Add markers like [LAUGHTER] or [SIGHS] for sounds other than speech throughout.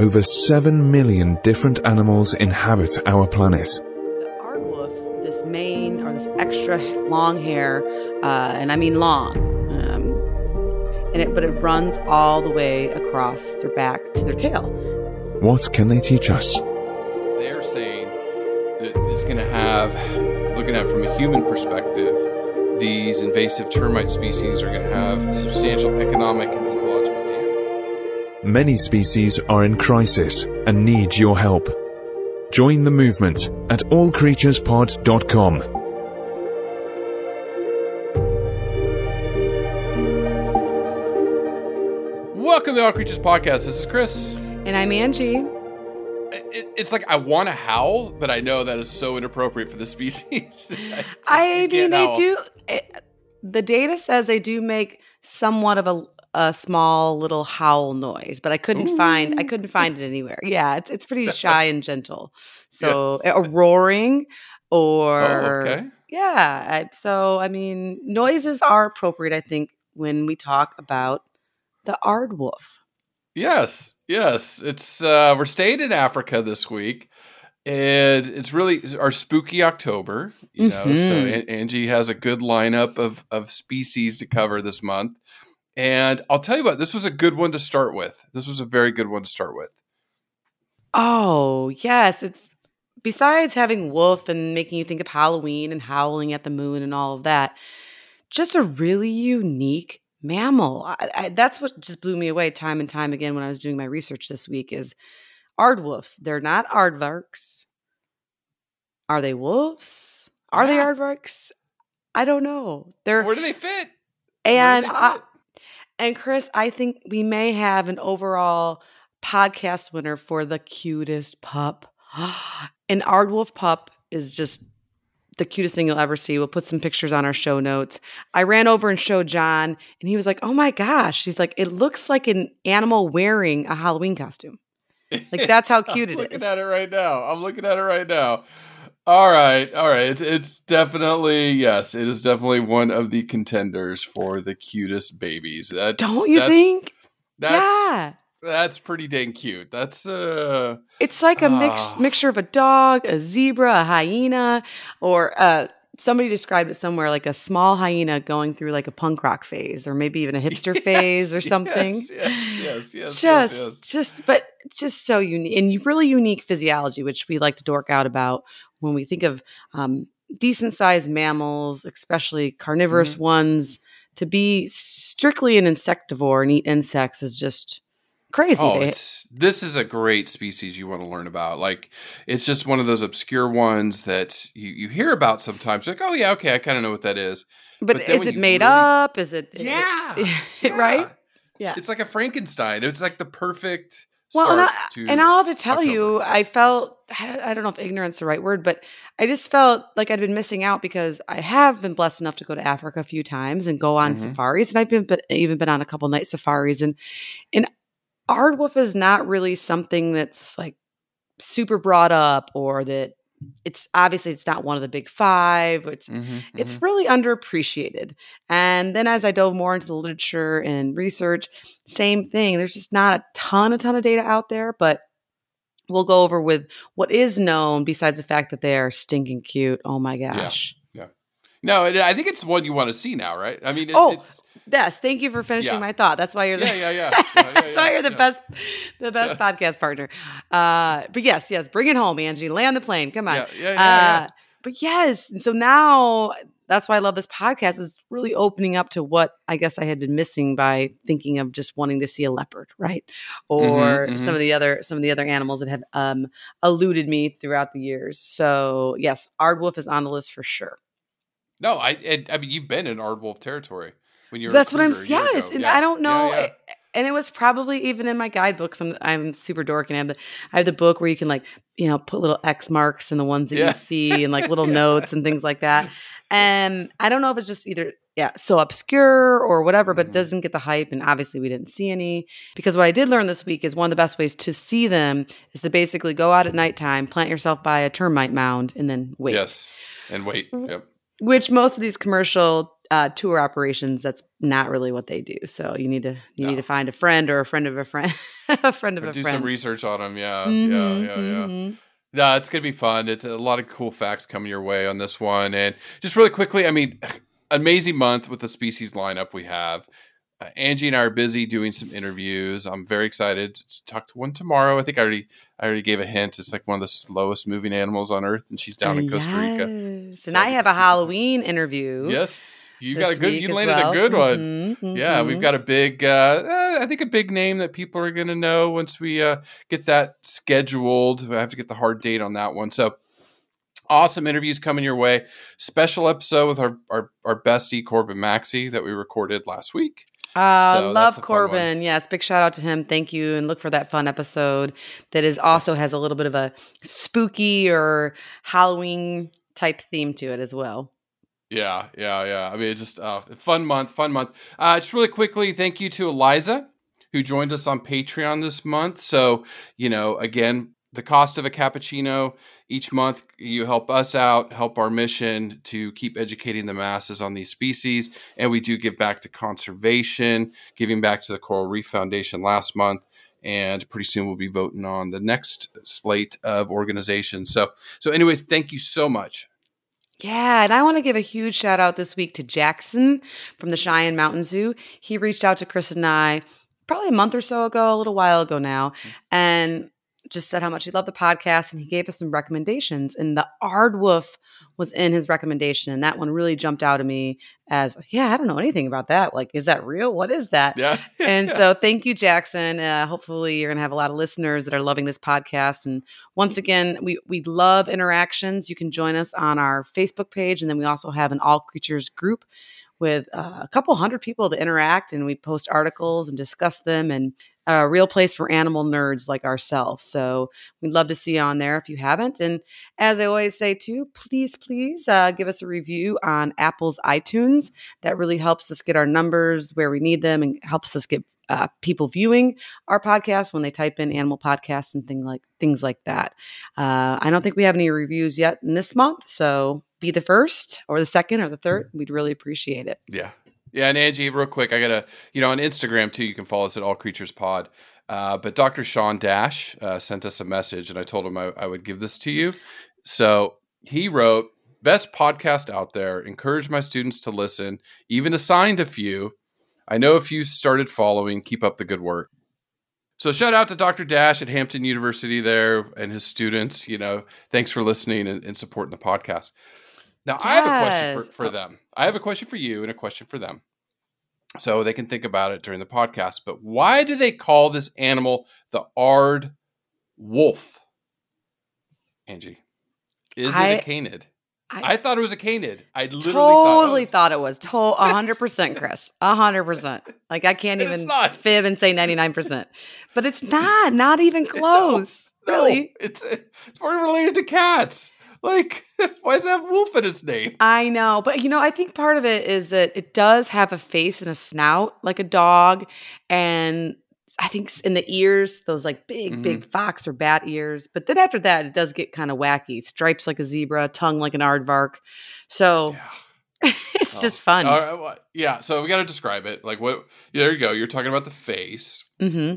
Over 7 million different animals inhabit our planet. The aardwolf, this mane or this extra long hair, uh, and I mean long, um, and it, but it runs all the way across their back to their tail. What can they teach us? They're saying that it's going to have, looking at it from a human perspective, these invasive termite species are going to have substantial economic and ecological damage. Many species are in crisis and need your help. Join the movement at allcreaturespod.com. Welcome to the All Creatures Podcast. This is Chris. And I'm Angie. It, it's like I want to howl, but I know that is so inappropriate for the species. [LAUGHS] I, I mean, they howl. do. It, the data says they do make somewhat of a a small little howl noise, but I couldn't find I couldn't find it anywhere. Yeah, it's it's pretty [LAUGHS] shy and gentle. So Yes. a roaring or Oh, okay. yeah. I, so I mean, noises are appropriate. I think when we talk about the aardwolf. Yes, yes. It's uh we're staying in Africa this week. And it's really our spooky October, you know. So Mhm. An- Angie has a good lineup of of species to cover this month. And I'll tell you what, this was a good one to start with. This was a very good one to start with. Oh, yes. It's besides having wolf and making you think of Halloween and howling at the moon and all of that, just a really unique mammal. I, I, that's what just blew me away time and time again when I was doing my research this week is aardwolves. They're not aardvarks. Are they wolves? Are they Yeah. aardvarks? I don't know. They're Where do they fit? Where do and they I, fit? And Chris, I think we may have an overall podcast winner for the cutest pup. [GASPS] An Aardwolf pup is just the cutest thing you'll ever see. We'll put some pictures on our show notes. I ran over and showed John, and he was like, "Oh my gosh!" He's like, "It looks like an animal wearing a Halloween costume." Like, that's how [LAUGHS] cute it is. I'm looking at it right now. I'm looking at it right now. All right, all right. It's, it's definitely yes. It is definitely one of the contenders for the cutest babies. That's, Don't you that's, think? That's, yeah, that's pretty dang cute. That's uh, it's like a mix Ah. mixture of a dog, a zebra, a hyena, or uh, somebody described it somewhere like a small hyena going through like a punk rock phase, or maybe even a hipster [LAUGHS] phase or something. Yes, yes, yes, yes, just, yes, yes. just, but just so unique and really unique physiology, which we like to dork out about when we think of um, decent sized mammals, especially carnivorous Mm-hmm. ones. To be strictly an insectivore and eat insects is just crazy. Oh, this is a great species you want to learn about. Like, it's just one of those obscure ones that you, you hear about sometimes. Like, oh yeah, okay, I kind of know what that is. but, but is it made really- up? Is it? is it- Yeah, [LAUGHS] right? Yeah. Yeah. It's like a Frankenstein. It's like the perfect Well, and, I, and I'll have to tell you, I felt, I don't- know if ignorance is the right word, but I just felt like I'd been missing out because I have been blessed enough to go to Africa a few times and go on Mhm. safaris. And I've been, but even been on a couple night safaris. And, and aardwolf is not really something that's like super brought up or that it's obviously it's not one of the big five. It's Mhm, it's mhm. really underappreciated. And then as I dove more into the literature and research, same thing. There's just not a ton, a ton of data out there, but we'll go over with what is known besides the fact that they are stinking cute. Oh my gosh. Yeah. No, I think it's one you want to see now, right? I mean, it, Oh, it's, Yes, thank you for finishing Yeah. my thought. That's why you're the yeah, yeah, yeah. [LAUGHS] Yeah, That's why you're the best the best podcast partner. Uh but yes, yes, bring it home, Angie. Land the plane. Come on. Yeah, yeah. Uh, but yes, and so now that's why I love this podcast is really opening up to what I guess I had been missing by thinking of just wanting to see a leopard, right? Or mhm. some of the other some of the other animals that have um eluded me throughout the years. So yes, Aardwolf is on the list for sure. No, I, I, I mean, you've been in Aardwolf territory when you were. a That's what I'm. Yes, and Yeah, I don't know. yeah. it- and it was probably even in my guidebooks. I'm I'm super dork and I have the I have the book where you can like you know put little X marks in the ones that Yeah. you see and like little [LAUGHS] notes and things like that. [LAUGHS] And I don't know if it's just either yeah so obscure or whatever, but it Mhm. doesn't get the hype. And obviously we didn't see any because what I did learn this week is one of the best ways to see them is to basically go out at nighttime, plant yourself by a termite mound, and then wait. Yes, and wait. Yep. Which most of these commercial uh, tour operations, that's not really what they do. So you need to you need to find a friend or a friend of a friend, [LAUGHS] a friend of Or a do friend. some research on them. Yeah, Mhm, yeah, yeah, yeah. mhm. No, it's gonna be fun. It's a lot of cool facts coming your way on this one, and just really quickly, I mean, [SIGHS] amazing month with the species lineup we have. Uh, Angie and I are busy doing some interviews. I'm very excited to talk to one tomorrow. I think I already, I already gave a hint. It's like one of the slowest moving animals on Earth, and she's down in Costa Rica. Yes. So And I have a speak with her. Halloween interview. Yes, you got a good. You landed well. a good one. Mhm, Yeah, we've got a big, uh, uh, I think a big name that people are going to know once we uh, get that scheduled. I have to get the hard date on that one. So awesome interviews coming your way. Special episode with our, our, our bestie, Corbin Maxey, that we recorded last week. Uh, So love a fun one. Corbin. Yes, big shout out to him. Thank you, and look for that fun episode that is also has a little bit of a spooky or Halloween type theme to it as well. Yeah, yeah, yeah. I mean, just uh, fun month, fun month. Uh, just really quickly, thank you to Eliza who joined us on Patreon this month. So, you know, again, the cost of a cappuccino each month, you help us out, help our mission to keep educating the masses on these species. And we do give back to conservation, giving back to the Coral Reef Foundation last month. And pretty soon we'll be voting on the next slate of organizations. So, so anyways, thank you so much. Yeah, and I want to give a huge shout out this week to Jackson from the Cheyenne Mountain Zoo. He reached out to Chris and I probably a month or so ago, a little while ago now, and just said how much he loved the podcast and he gave us some recommendations. And the Aardwolf was in his recommendation. And that one really jumped out at me as, yeah, I don't know anything about that. Like, is that real? What is that? Yeah. [LAUGHS] and so thank you jackson uh, hopefully you're going to have a lot of listeners that are loving this podcast and once again we we love interactions you can join us on our facebook page and then we also have an all creatures group with uh, a couple hundred people to interact and we post articles and discuss them and a real place for animal nerds like ourselves. So we'd love to see you on there if you haven't. And as i always say too please please uh, give us a review on apple's itunes. That really helps us get our numbers where we need them and helps us get uh, people viewing our podcast when they type in animal podcasts and thing like things like that. Uh, I don't think we have any reviews yet in this month, so be the first or the second or the third. We'd really appreciate it. Yeah. Yeah. And Angie, real quick, I got to, you know, on Instagram too, you can follow us at All Creatures Pod. Uh, but Dr. Sean Dash uh, sent us a message and I told him I, I would give this to you. So he wrote, Best podcast out there. Encourage my students to listen, even assigned a few. I know a few started following. Keep up the good work. So shout out to Dr. Dash at Hampton University there and his students. You know, thanks for listening and, and supporting the podcast. Now I have a question Yes. for, for them. I have a question for you and a question for them. So they can think about it during the podcast. But why do they call this animal the Ard wolf? Angie. Is I- it a canid? I, I thought it was a canid. I literally totally thought, thought it was to [LAUGHS] hundred percent, Chris. Hundred percent. Like I can't even fib and say ninety nine percent, but it's [LAUGHS] not. Not even [LAUGHS] close. No, Really. it's it's more related to cats. Like, [LAUGHS] why does it have wolf in its name? I know, but you know, I think part of it is that it does have a face and a snout like a dog, and I think in the ears, those like big, Mhm. big fox or bat ears. But then after that, it does get kind of wacky. Stripes like a zebra, tongue like an aardvark. So Yeah. [LAUGHS] it's Oh. just fun. Right, well, yeah, so we got to describe it. Like, what? There you go. You're talking about the face. hmm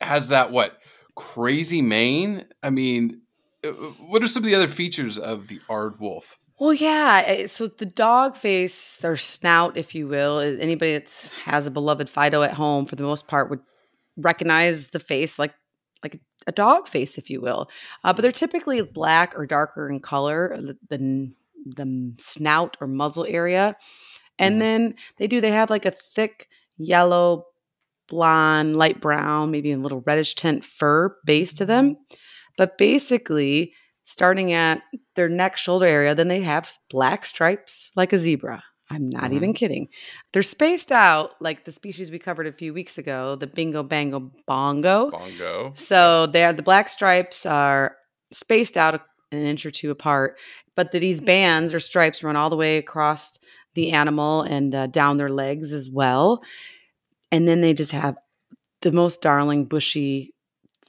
Has that what crazy mane. I mean, what are some of the other features of the Aardwolf? Well, yeah. eh, So the dog face, their snout, if you will, eh, anybody that has a beloved Fido at home, for the most part, would recognize the face like like a dog face, if you will. Uh, but they're typically black or darker in color, than the the, snout or muzzle area, and Mhm. then they do they have like a thick yellow, blonde, light brown, maybe a little reddish tint fur base to them. But basically, starting at their neck shoulder area, then they have black stripes like a zebra. I'm not Mhm. even kidding. They're spaced out like the species we covered a few weeks ago, the bingo bango bongo. Bongo. So they're the black stripes are spaced out an inch or two apart, but the, these bands or stripes run all the way across the animal and uh, down their legs as well. And then they just have the most darling bushy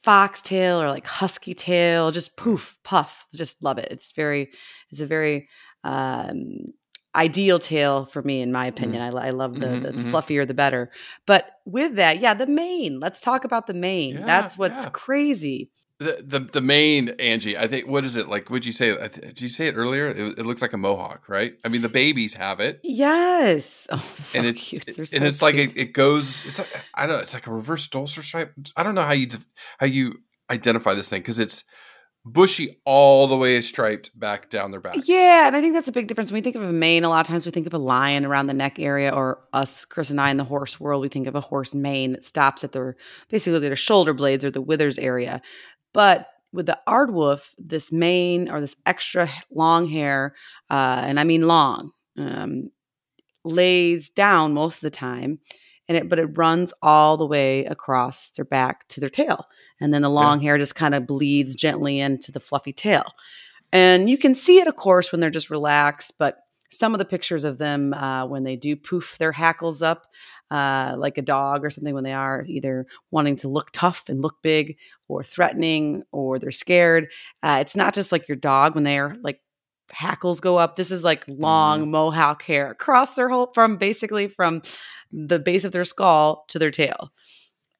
foxtail or like husky tail, just poof, puff. Just love it. It's very, it's a very um, ideal tail for me, in my opinion. I, I love the, Mhm, the, mhm. fluffier the better. But with that, yeah, the mane. Let's talk about the mane. Yeah, That's what's yeah. crazy. The, the the main Angie, I think. What is it like? Would you say? Did you say it earlier? It, it looks like a mohawk, right? I mean, the babies have it, Yes. Oh, so and it, cute. They're and so it's like it, it goes. It's like I don't know. It's like a reverse dorsal stripe. I don't know how you how you identify this thing because it's bushy all the way striped back down their back. Yeah, and I think that's a big difference. When we think of a mane, a lot of times we think of a lion around the neck area, or us, Chris and I, in the horse world, we think of a horse mane that stops at their basically their shoulder blades or the withers area. But with the aardwolf, this mane or this extra long hair, uh, and I mean long, um, lays down most of the time, and it but it runs all the way across their back to their tail, and then the long hair just kind of bleeds gently into the fluffy tail. And you can see it, of course, when they're just relaxed, but some of the pictures of them uh, when they do poof their hackles up, uh, like a dog or something, when they are either wanting to look tough and look big, or threatening, or they're scared. Uh, it's not just like your dog when they're like hackles go up. This is like long mohawk hair across their whole from basically from the base of their skull to their tail,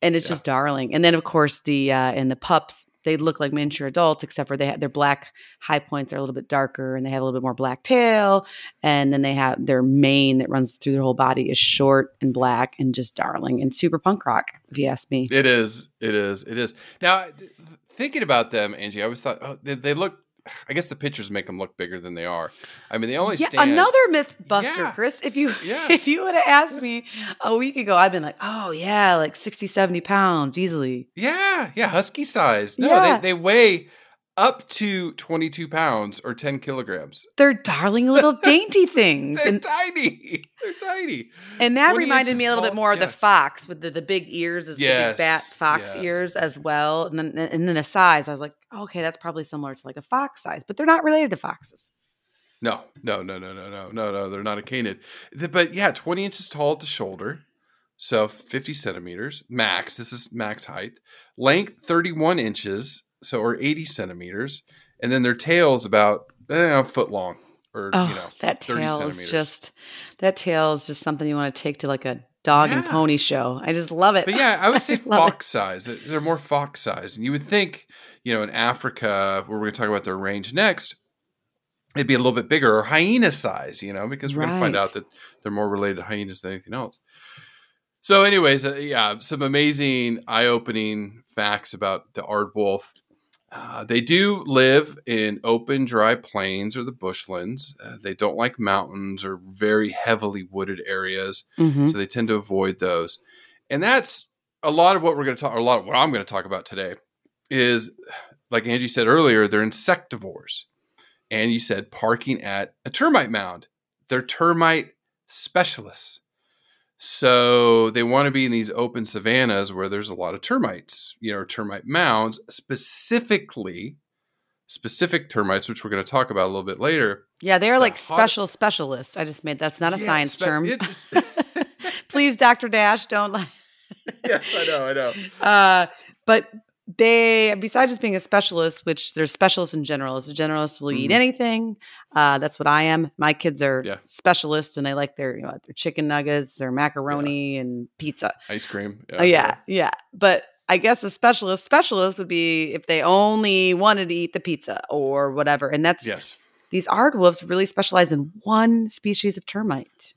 and it's Yeah. just darling. And then of course the uh, and the pups they look like miniature adults, except for they have their black high points are a little bit darker, and they have a little bit more black tail, and then they have their mane that runs through their whole body is short and black and just darling and super punk rock, if you ask me. It is. It is. It is. Now, th- thinking about them, Angie, I always thought, oh, they, they look. [SIGHS] I guess the pictures make them look bigger than they are. I mean, they only yeah, stand. another myth buster, Yeah. Chris. If you Yeah. [LAUGHS] if you would have asked me a week ago, I'd been like, oh yeah, like 60, 70 pounds easily. Yeah, yeah, husky size. No, Yeah. they, they weigh up to 22 pounds or 10 kilograms. They're darling little [LAUGHS] dainty things. They're And tiny. They're tiny. And that reminded me a little bit tall, more of the fox with the, the big ears, as the Yes, big fat fox yes. ears as well. And then and then the size, I was like, okay, that's probably similar to like a fox size, but they're not related to foxes. No, no, no, no, no, no, no, no. They're not a canid. But yeah, 20 inches tall at the shoulder. So 50 centimeters max. This is max height. Length 31 inches. So or 80 centimeters. And then their tail is about eh, a foot long or, Oh, you know, that tail is just that tail is just something you want to take to like a dog and pony show. I just love it. But yeah, I would say [LAUGHS] it. fox size. They're- more fox size. And you would think, you know, in Africa, where we're going to talk about their range next, it'd be a little bit bigger or hyena size, you know, because we're going to find out that they're more related to hyenas than anything else. So, anyways, uh, yeah, some amazing, eye opening facts about the aardwolf. Uh, they do live in open, dry plains or the bushlands. Uh, they don't like mountains or very heavily wooded areas Mhm. so they tend to avoid those and that's a lot of what we're going to talk a lot of what i'm going to talk about today is like angie said earlier they're insectivores and you said parking at a termite mound they're termite specialists so they want to be in these open savannas where there's a lot of termites you know termite mounds specifically specific termites which we're going to talk about a little bit later Yeah, they're the like hot- special specialists. I just made that's not a Yeah, science spe- term. [LAUGHS] Please, Dr. Dash, don't lie. [LAUGHS] yes i know i know Uh, but they, besides just being a specialist, which they're specialists in generalists, a generalist will eat Mhm. anything. Uh, that's what I am. My kids are Yeah. specialists, and they like their you know their chicken nuggets, their macaroni, and pizza. ice cream Oh yeah, yeah. But I guess a specialist specialist would be if they only wanted to eat the pizza or whatever. And that's Yes. these aardwolves really specialize in one species of termite.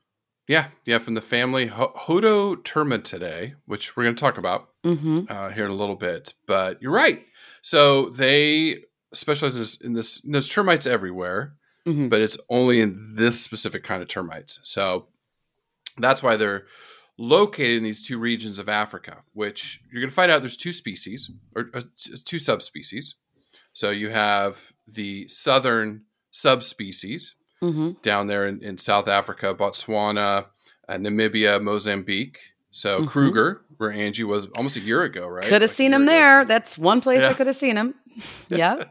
Yeah, yeah, from the family Ho- Hodotermitidae, which we're going to talk about Mm-hmm. uh, here in a little bit. But you're right. So they specialize in this, in this. There's termites everywhere, Mhm. but it's only in this specific kind of termites. So that's why they're located in these two regions of Africa. Which you're going to find out there's two species or uh, two subspecies. So you have the southern subspecies, Mm-hmm. down there in, in South Africa, Botswana, uh, Namibia, Mozambique. So Mhm. Kruger, where Angie was almost a year ago, right? Could have a seen him ago. there. That's one place I could have seen him. [LAUGHS] yeah.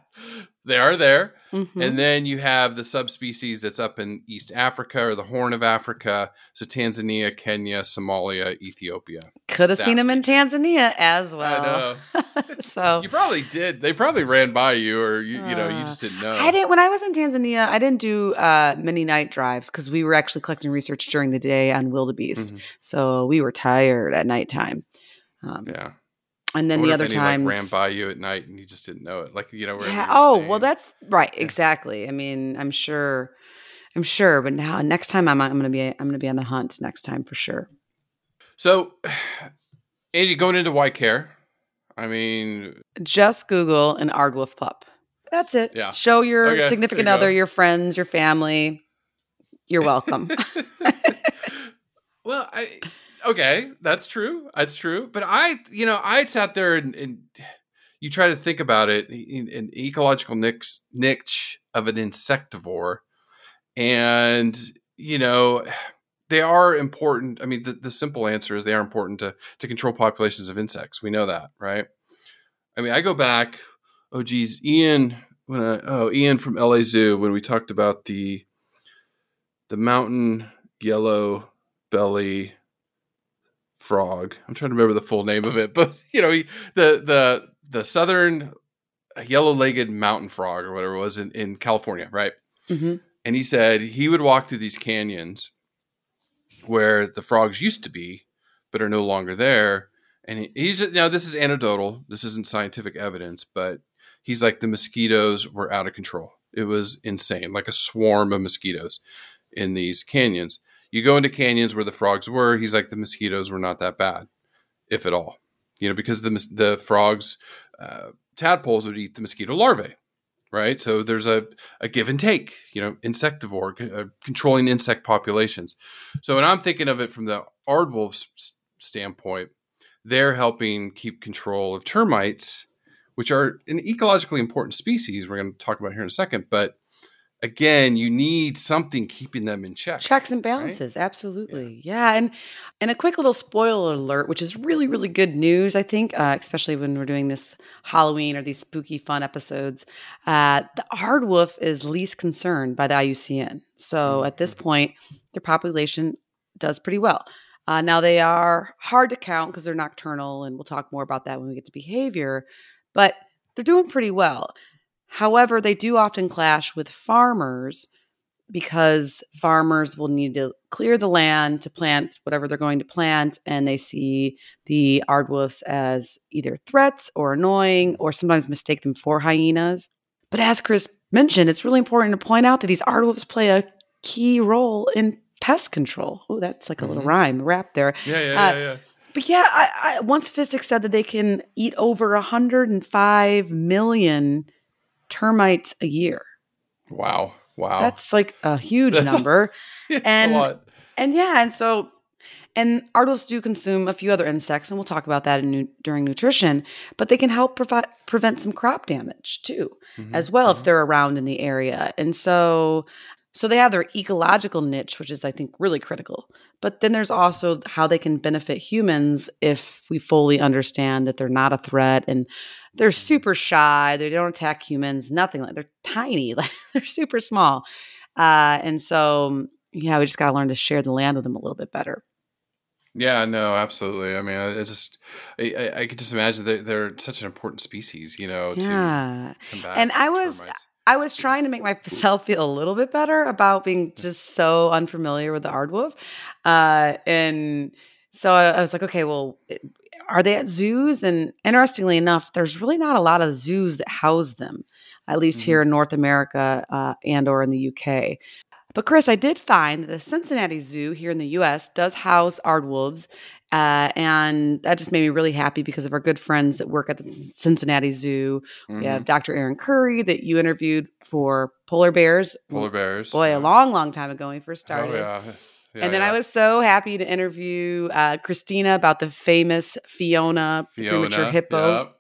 They are there. Mhm. And then you have the subspecies that's up in East Africa or the Horn of Africa. So Tanzania, Kenya, Somalia, Ethiopia. Could have seen them in Tanzania as well. know. [LAUGHS] so You probably did. They probably ran by you, or you, you know, you Uh, just didn't know. I didn't when I was in Tanzania. I didn't do uh, many night drives because we were actually collecting research during the day on wildebeest. Mhm. So we were tired at nighttime. Um, Yeah. And then the other times, like, ran by you at night and you just didn't know it. Like you know, wherever yeah. Oh staying. well, that's right. Yeah. Exactly. I mean, I'm sure. I'm sure. But now, next time, I'm I'm gonna be I'm gonna be on the hunt next time for sure. So, [SIGHS] Andy, going into white care, I mean, Just Google an aardwolf pup. That's it. Yeah. Show your Okay, significant you go. other, your friends, your family. You're welcome. [LAUGHS] [LAUGHS] well, I okay, that's true. That's true. But I, you know, I sat there and, and you try to think about it in an ecological niche niche of an insectivore, and you know. They are important. I mean, the, the simple answer is they are important to to control populations of insects. We know that, right? I mean, I go back. Oh, geez, Ian. When I, oh, Ian from LA Zoo when we talked about the the mountain yellow belly frog. I'm trying to remember the full name of it, but [LAUGHS] you know, he, the the the southern yellow-legged mountain frog or whatever it was in, in California, right? Mhm. And he said he would walk through these canyons where the frogs used to be, but are no longer there. And he, he's now this is anecdotal. This isn't scientific evidence, but he's like the mosquitoes were out of control. It was insane, like a swarm of mosquitoes in these canyons. You go into canyons where the frogs were. He's like the mosquitoes were not that bad, if at all. You know, because the the frogs, uh, tadpoles would eat the mosquito larvae, right? So there's a, a give and take. You know, insectivore, uh, controlling insect populations. So when I'm thinking of it from the aardwolf standpoint, they're helping keep control of termites, which are an ecologically important species. We're going to talk about here in a second, but again, you need something keeping them in check. Checks and balances, absolutely. Yeah. and and a quick little spoiler alert, which is really really good news, I think, uh, especially when we're doing this Halloween or these spooky fun episodes. Uh, the aardwolf is least concerned by the IUCN, so at this Mhm. point, their population does pretty well. Uh, now they are hard to count because they're nocturnal, and we'll talk more about that when we get to behavior. But they're doing pretty well. However, they do often clash with farmers because farmers will need to clear the land to plant whatever they're going to plant and they see the aardwolves as either threats or annoying or sometimes mistake them for hyenas but as chris mentioned it's really important to point out that these aardwolves play a key role in pest control oh that's like a little Mhm. rhyme rap there Yeah, yeah, Uh, yeah, yeah. but yeah I, I, one statistic said that they can eat over 105 million termites a year Wow, wow. that's like a huge That's number [LAUGHS] and- a lot. and yeah, and so and aardwolves do consume a few other insects, and we'll talk about that in during nutrition. But they can help provi- prevent some crop damage too, Mhm, as well if mhm. they're around in the area. And so, so they have their ecological niche, which is I think really critical. But then there's also how they can benefit humans if we fully understand that they're not a threat and they're super shy. They don't attack humans. Nothing like they're tiny. [LAUGHS] Like they're super small. Uh, and so yeah, we just got to learn to share the land with them a little bit better. Yeah, no, absolutely. I mean, I, I just, I, I, I could just imagine they're, they're such an important species, you know, Yeah. to combat. And I was- termites. I was trying to make myself feel a little bit better about being just so unfamiliar with the aardwolf. Uh, and so I, I was like, okay, well, it- are they at zoos? And interestingly enough, there's really not a lot of zoos that house them, at least Mhm. here in North America uh, and or in the UK. But Chris, I did find that the Cincinnati Zoo here in the U.S. does house aardwolves, uh, and that just made me really happy because of our good friends that work at the Cincinnati Zoo. We Mhm. have Dr. Erin Curry that you interviewed for polar bears. polar bears. Boy, yeah. a long, long time ago when we first Oh, started. yeah. Yeah, and then I was so happy to interview uh, Christina about the famous Fiona, premature Fiona, hippo. yep,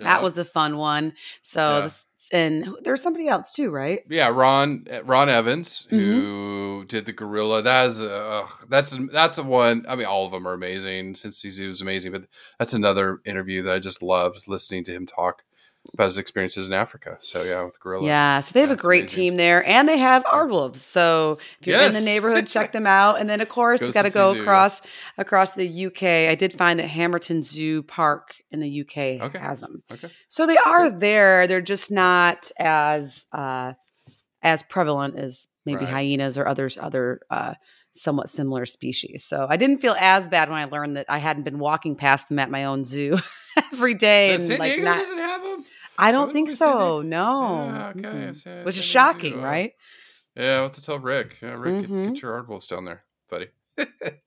That was a fun one. So, Yeah. this, and there's somebody else too, right? yeah, Ron uh, Ron Evans Mm-hmm. who did the gorilla. That is uh, that's that's a one. I mean, all of them are amazing. Cincy Zoo is amazing, but that's another interview that I just loved listening to him talk about his experiences in Africa. So yeah, with gorillas. Yeah, so they have a great amazing. team there, and they have aardwolves. So if you're in the neighborhood, check [LAUGHS] them out. And then, of course, you got to go Zoo, yeah. across across the UK. I did find that Hamerton Zoo Park in the UK Okay. has them. Okay. So they are there. They're just not as uh, as prevalent as maybe Right. hyenas or others other uh, somewhat similar species. So I didn't feel as bad when I learned that I hadn't been walking past them at my own zoo [LAUGHS] every day and San like Diego not. doesn't have them. I don't think so. No. Yeah, okay. San- Which is San Diego Zoo, shocking, uh, right? Yeah, what to tell Rick? Yeah, Rick, get, Mhm. get your aardwolves down there, buddy. [LAUGHS]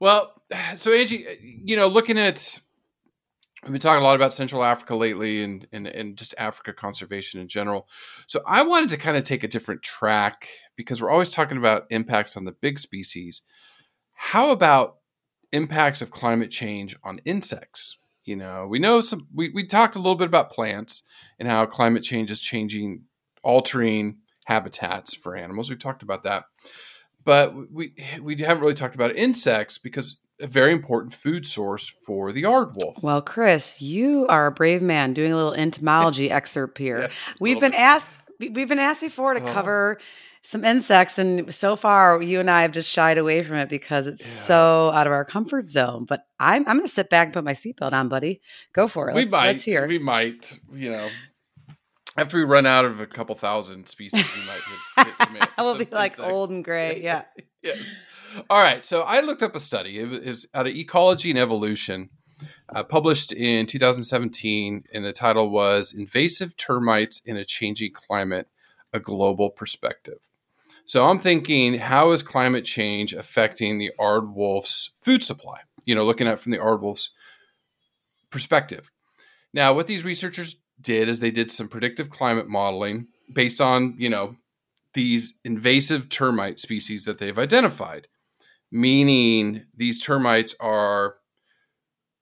well, [SIGHS] so Angie, you know, looking at we've been talking a lot about Central Africa lately, and and and just Africa conservation in general. So I wanted to kind of take a different track because we're always talking about impacts on the big species. How about impacts of climate change on insects? You know, we know some. We we talked a little bit about plants and how climate change is changing, altering habitats for animals. We've talked about that, but we we haven't really talked about insects because a very important food source for the aardwolf. Well, Chris, you are a brave man doing a little [LAUGHS] entomology excerpt here. Yeah, We've been bit. asked we- we've been asked before to Uh-huh. cover some insects and so far you and I have just shied away from it because it's Yeah. so out of our comfort zone. But I'm I'm going to sit back and put my seatbelt on, buddy. Go for it. we Let's, might, let's hear. we might, you know, after we run out of a couple thousand species, we might hit, [LAUGHS] hit some, we'll be like insects. old and gray. [LAUGHS] Yeah. yes. All right. So I looked up a study. It was, it was out of Ecology and Evolution, uh, published in 2017, and the title was "Invasive Termites in a Changing Climate: A Global Perspective." So I'm thinking, how is climate change affecting the aardwolf's food supply? You know, looking at from the aardwolf's perspective. Now, what these researchers did is they did some predictive climate modeling based on, you know, these invasive termite species that they've identified, meaning these termites are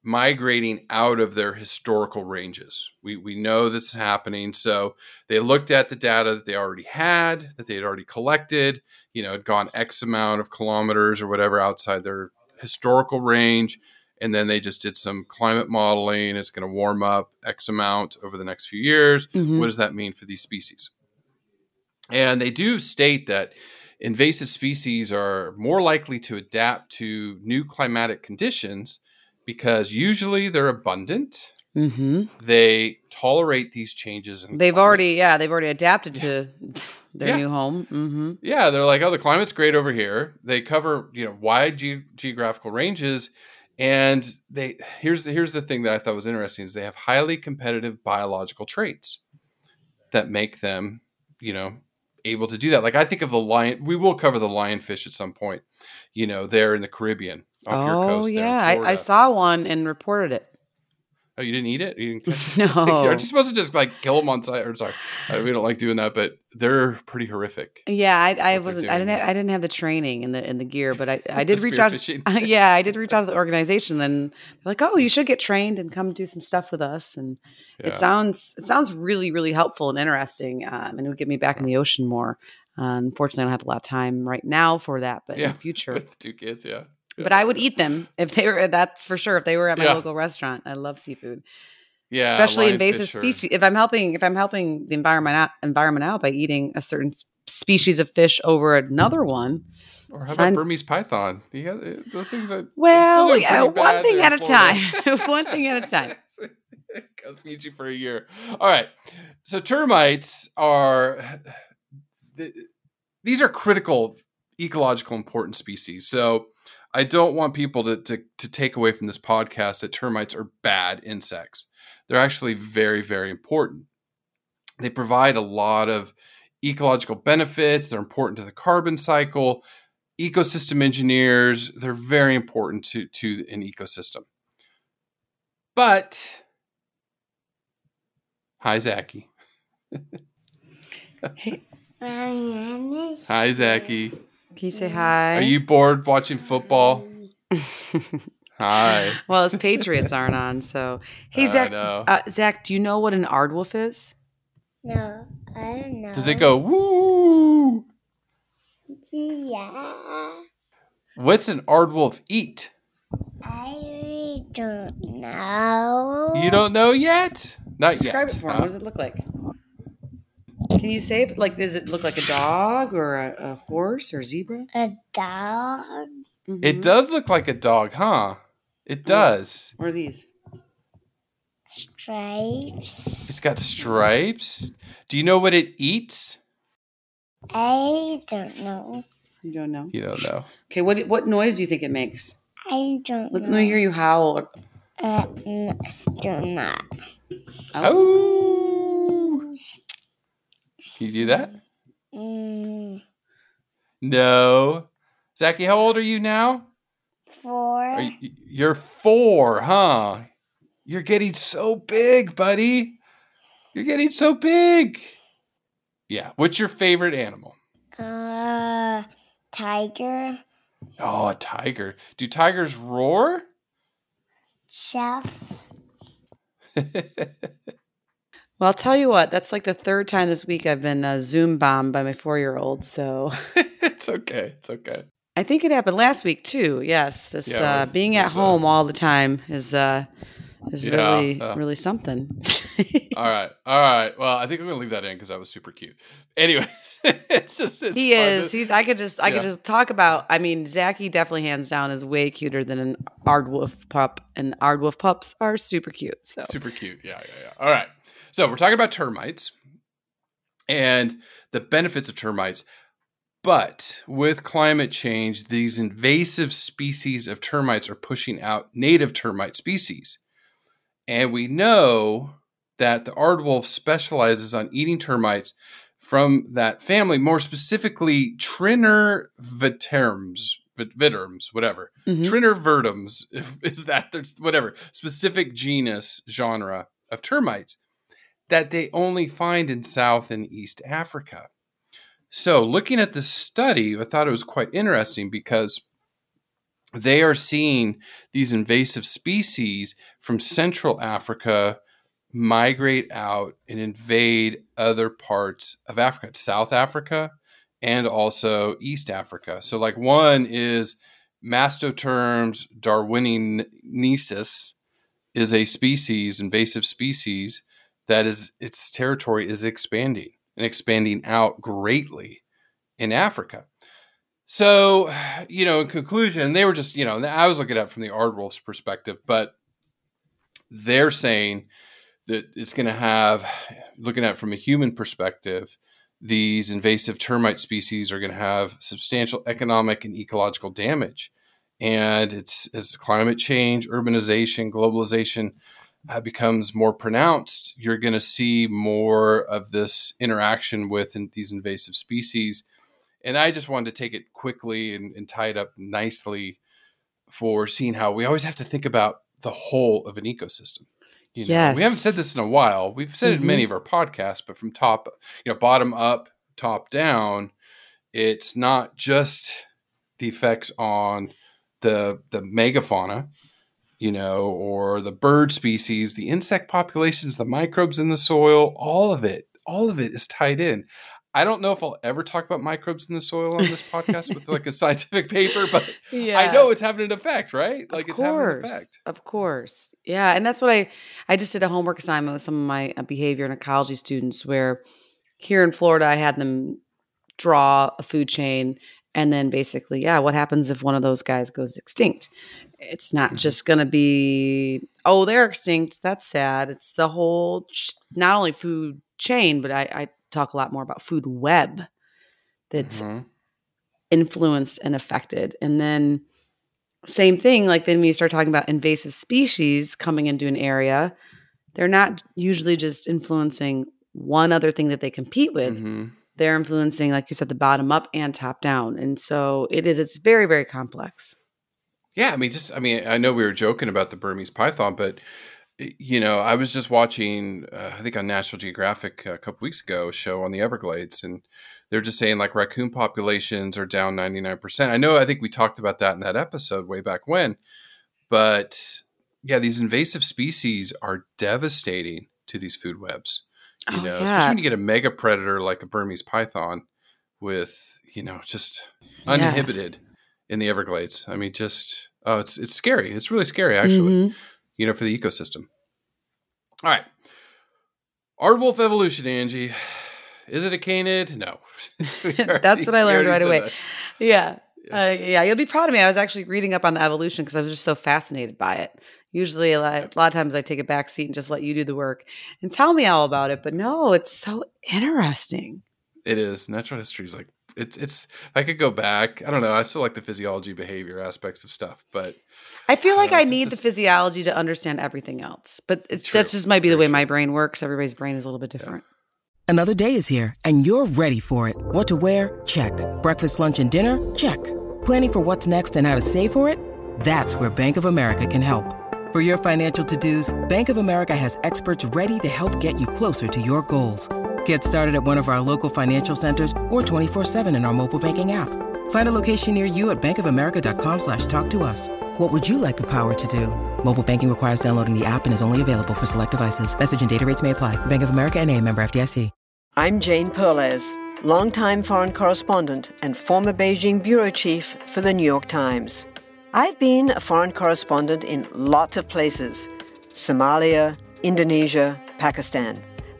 migrating out of their historical ranges. We, we know this is happening. So they looked at the data that they already had, that they had already collected, you know, had gone X amount of kilometers or whatever outside their historical range. And then they just did some climate modeling. It's going to warm up X amount over the next few years. Mhm. What does that mean for these species? And they do state that invasive species are more likely to adapt to new climatic conditions because usually they're abundant. hmm They tolerate these changes. In They've climate. already yeah they've already adapted to [LAUGHS] their Yeah. new home. hmm Yeah, they're like, oh, the climate's great over here. They cover you know wide ge- geographical ranges, and they here's the here's the thing that I thought was interesting is they have highly competitive biological traits that make them you know able to do that. Like I think of the lion. We will cover the lionfish at some point. You know, there in the Caribbean Oh yeah, I, I saw one and reported it. Oh, you didn't eat it? You didn't catch [LAUGHS] it? [LAUGHS] No. You're supposed to just like kill them on site. Or sorry, uh, we don't like doing that, but they're pretty horrific. Yeah, I, I wasn't. I didn't. Have, I didn't have the training and the in the gear, but I, [LAUGHS] I did reach out. Yeah, I did reach out to the organization. Then they're like, "Oh, you should get trained and come do some stuff with us." And Yeah. it sounds it sounds really really helpful and interesting, um, and it would get me back in the ocean more. Uh, unfortunately, I don't have a lot of time right now for that, but in Yeah, the future. with the two kids. Yeah, But I would eat them if they were. That's for sure. If they were at my Yeah. local restaurant, I love seafood, yeah, especially invasive species. If I'm helping, if I'm helping the environment out, environment out by eating a certain species of fish over another one, Or how about Burmese python? You got, uh, those things are Well, yeah, one thing at a Florida. time. [LAUGHS] One thing at a time. [LAUGHS] I'll feed you for a year. All right. So termites are [SIGHS] th- these are critical ecological important species. So I don't want people to, to to take away from this podcast that termites are bad insects. They're actually very, very important. They provide a lot of ecological benefits. They're important to the carbon cycle. Ecosystem engineers, they're very important to, to an ecosystem. But, hi, Zachy. [LAUGHS] Hi, Zachy. Can you say hi? Are you bored watching football? [LAUGHS] Hi. well, his Patriots aren't on, so [LAUGHS] hey Zach. Uh, Zach, do you know what an aardwolf is? No, I don't know. Does it go woo? Yeah. What's an aardwolf eat? I don't know. You don't know yet? Not Describe yet. it for him. huh? What does it look like? Can you say it? Like, does it look like a dog or a, a horse or zebra? A dog? It Mhm. does look like a dog, huh? It does. What are these? Stripes? It's got stripes. Do you know what it eats? I don't know. You don't know. You don't know. Okay, what what noise do you think it makes? I don't Let know. me hear you howl. Uh, no, still not. Oh. Can you do that? Mm, No. Zachy, how old are you now? four. Are you, you're four, huh? You're getting so big, buddy. You're getting so big. Yeah. What's your favorite animal? Uh, tiger. Oh, a tiger. Do tigers roar? Chef. [LAUGHS] Well, I'll tell you what. That's like the third time this week I've been uh, Zoom bombed by my four year old. So [LAUGHS] it's okay. It's okay. I think it happened last week too. Yes, it's Yeah, uh, being at home all the time is uh, is Yeah, really uh, really something. All right. All right. Well, I think I'm going to leave that in because that was super cute. Anyways, [LAUGHS] it's just it's he fun. is. He's. I could just. I could just talk about. I mean, Zachy definitely hands down is way cuter than an Aardwolf pup, and Aardwolf pups are super cute. So Super cute. Yeah, yeah, yeah. All right. So we're talking about termites and the benefits of termites. But with climate change, these invasive species of termites are pushing out native termite species. And we know that the aardwolf specializes on eating termites from that family, more specifically Trinner viterms, vit- viterms, whatever. Mhm. Trinervitermes [LAUGHS] is that there's whatever specific genus genre of termites that they only find in South and East Africa. So, looking at this study, I thought it was quite interesting because they are seeing these invasive species from Central Africa migrate out and invade other parts of Africa, South Africa, and also East Africa. So, like one is Mastotermes darwiniensis is a species, invasive species that is its territory is expanding and expanding out greatly in Africa. So, you know, in conclusion, they were just, you know, I was looking at it from the Aardwolf's perspective, but they're saying that it's going to have, looking at it from a human perspective, these invasive termite species are going to have substantial economic and ecological damage. And it's as climate change, urbanization, globalization uh, becomes more pronounced, you're going to see more of this interaction with in, these invasive species. And I just wanted to take it quickly and, and tie it up nicely for seeing how we always have to think about the whole of an ecosystem. You know, we haven't said this in a while. We've said it in many of our podcasts, but from top, you know, bottom up, top down, it's not just the effects on the the megafauna, you know, or the bird species, the insect populations, the microbes in the soil, all of it, all of it is tied in. I don't know if I'll ever talk about microbes in the soil on this podcast with like a [LAUGHS] scientific paper, but yeah. I know it's having an effect, right? Like it's having an effect. Of course. Yeah. And that's what I I just did a homework assignment with some of my uh, behavior and ecology students where here in Florida I had them draw a food chain and then basically, yeah, what happens if one of those guys goes extinct? It's not Mhm. just going to be, oh, they're extinct. That's sad. It's the whole, ch- not only food chain, but I, I talk a lot more about food web that's Mhm. influenced and affected. And then same thing, like then when you start talking about invasive species coming into an area, they're not usually just influencing one other thing that they compete with. Mhm. They're influencing, like you said, the bottom up and top down. And so it is, it's very, very complex. Yeah, I mean, just I mean, I know we were joking about the Burmese python, but you know, I was just watching, uh, I think on National Geographic a couple weeks ago, a show on the Everglades, and they're just saying like raccoon populations are down ninety nine percent. I know, I think we talked about that in that episode way back when, but yeah, these invasive species are devastating to these food webs. You Oh, know, yeah. especially when you get a mega predator like a Burmese python with you know just Yeah. In the Everglades. I mean, just oh, it's it's scary. It's really scary, actually. Mhm. You know, for the ecosystem. All right, Aardwolf evolution, Angie. [SIGHS] Is it a canid? No. We [LAUGHS] [LAUGHS] That's what I learned right away. that. Yeah. Yeah. Uh, yeah, you'll be proud of me. I was actually reading up on the evolution because I was just so fascinated by it. Usually, a lot, a lot of times, I take a back seat and just let you do the work and tell me all about it. But no, it's so interesting. It is natural history is like it's it's. If I could go back, I don't know. I still like the physiology, behavior aspects of stuff, but I feel like Yeah, I it's need the physiology to understand everything else. But it's, True. that just might be the Very way my brain works. Everybody's brain is a little bit different. Another day is here, and you're ready for it. What to wear? Check. Breakfast, lunch, and dinner? Check. Planning for what's next and how to save for it? That's where Bank of America can help. For your financial to dos, Bank of America has experts ready to help get you closer to your goals. Get started at one of our local financial centers or 24-7 in our mobile banking app. Find a location near you at bankofamerica.com slash talk to us. What would you like the power to do? Mobile banking requires downloading the app and is only available for select devices. Message and data rates may apply. Bank of America and a member FDIC. I'm Jane Perlez, longtime foreign correspondent and former Beijing bureau chief for the New York Times. I've been a foreign correspondent in lots of places Somalia, Indonesia, Pakistan,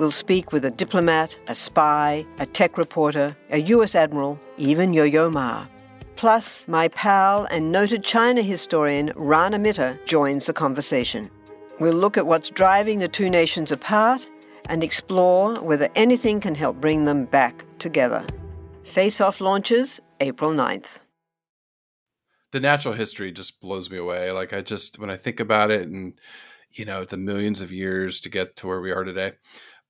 We'll speak with a diplomat, a spy, a tech reporter, a US admiral, even Yo Yo Ma. Plus, my pal and noted China historian Rana Mitter joins the conversation. We'll look at what's driving the two nations apart and explore whether anything can help bring them back together. Face Off launches April 9th. the natural history just blows me away. Like I just when I think about it, and you know the millions of years to get to where we are today.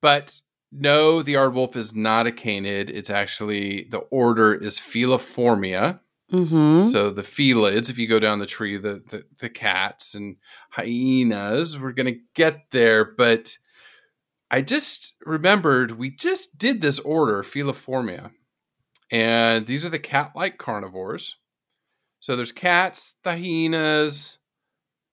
But no, the aardwolf is not a canid. It's actually the order is Feliformia. Mm-hmm. So the felids, if you go down the tree, the, the the cats and hyenas, we're gonna get there. But I just remembered we just did this order, Feliformia, and these are the cat-like carnivores. So there's cats, the hyenas,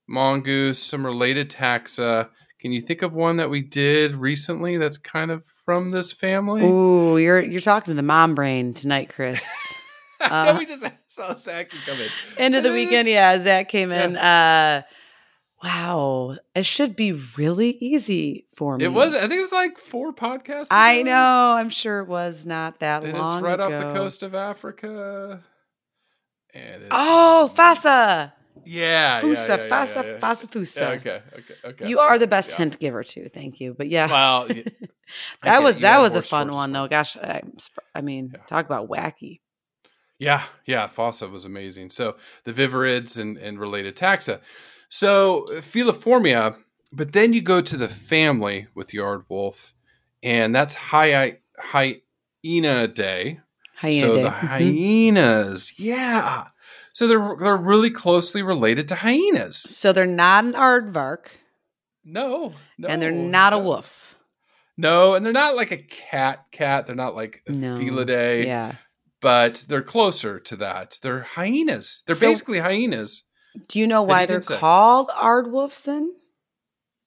mongoose, some related taxa. Can you think of one that we did recently that's kind of from this family? Ooh, you're you're talking to the mom brain tonight, Chris. [LAUGHS] no, Uh, we just [LAUGHS] saw Zachy come in. End of the weekend, yeah. Zach came in. Uh, wow, it should be really easy for me. It was. I think it was like four podcasts. I know. I'm sure it was not that And long it's right off the coast of Africa. And it's, Oh, Fasa, yeah, Fusa, yeah, yeah, Fasa, yeah. Fasa, Fusa. Yeah, okay, okay, okay. You are the best hint giver too. Thank you. But yeah, Well, [LAUGHS] that was that was a fun one though. Gosh, I, I mean, talk about wacky. Yeah, yeah, Fossa was amazing. So the viverrids and, and related taxa. So Feliformia, but then you go to the family with aardwolf, and that's Hy- Hyaenidae. Hyena so day. the Mhm. hyenas, yeah. So they're they're really closely related to hyenas. So they're not an aardvark, No, no and they're not a wolf. No, and they're not like a cat cat. They're not like a No. felidae. Yeah. but they're closer to that. They're hyenas. They're So- basically hyenas. Do you know why they're insects. called aardwolves then?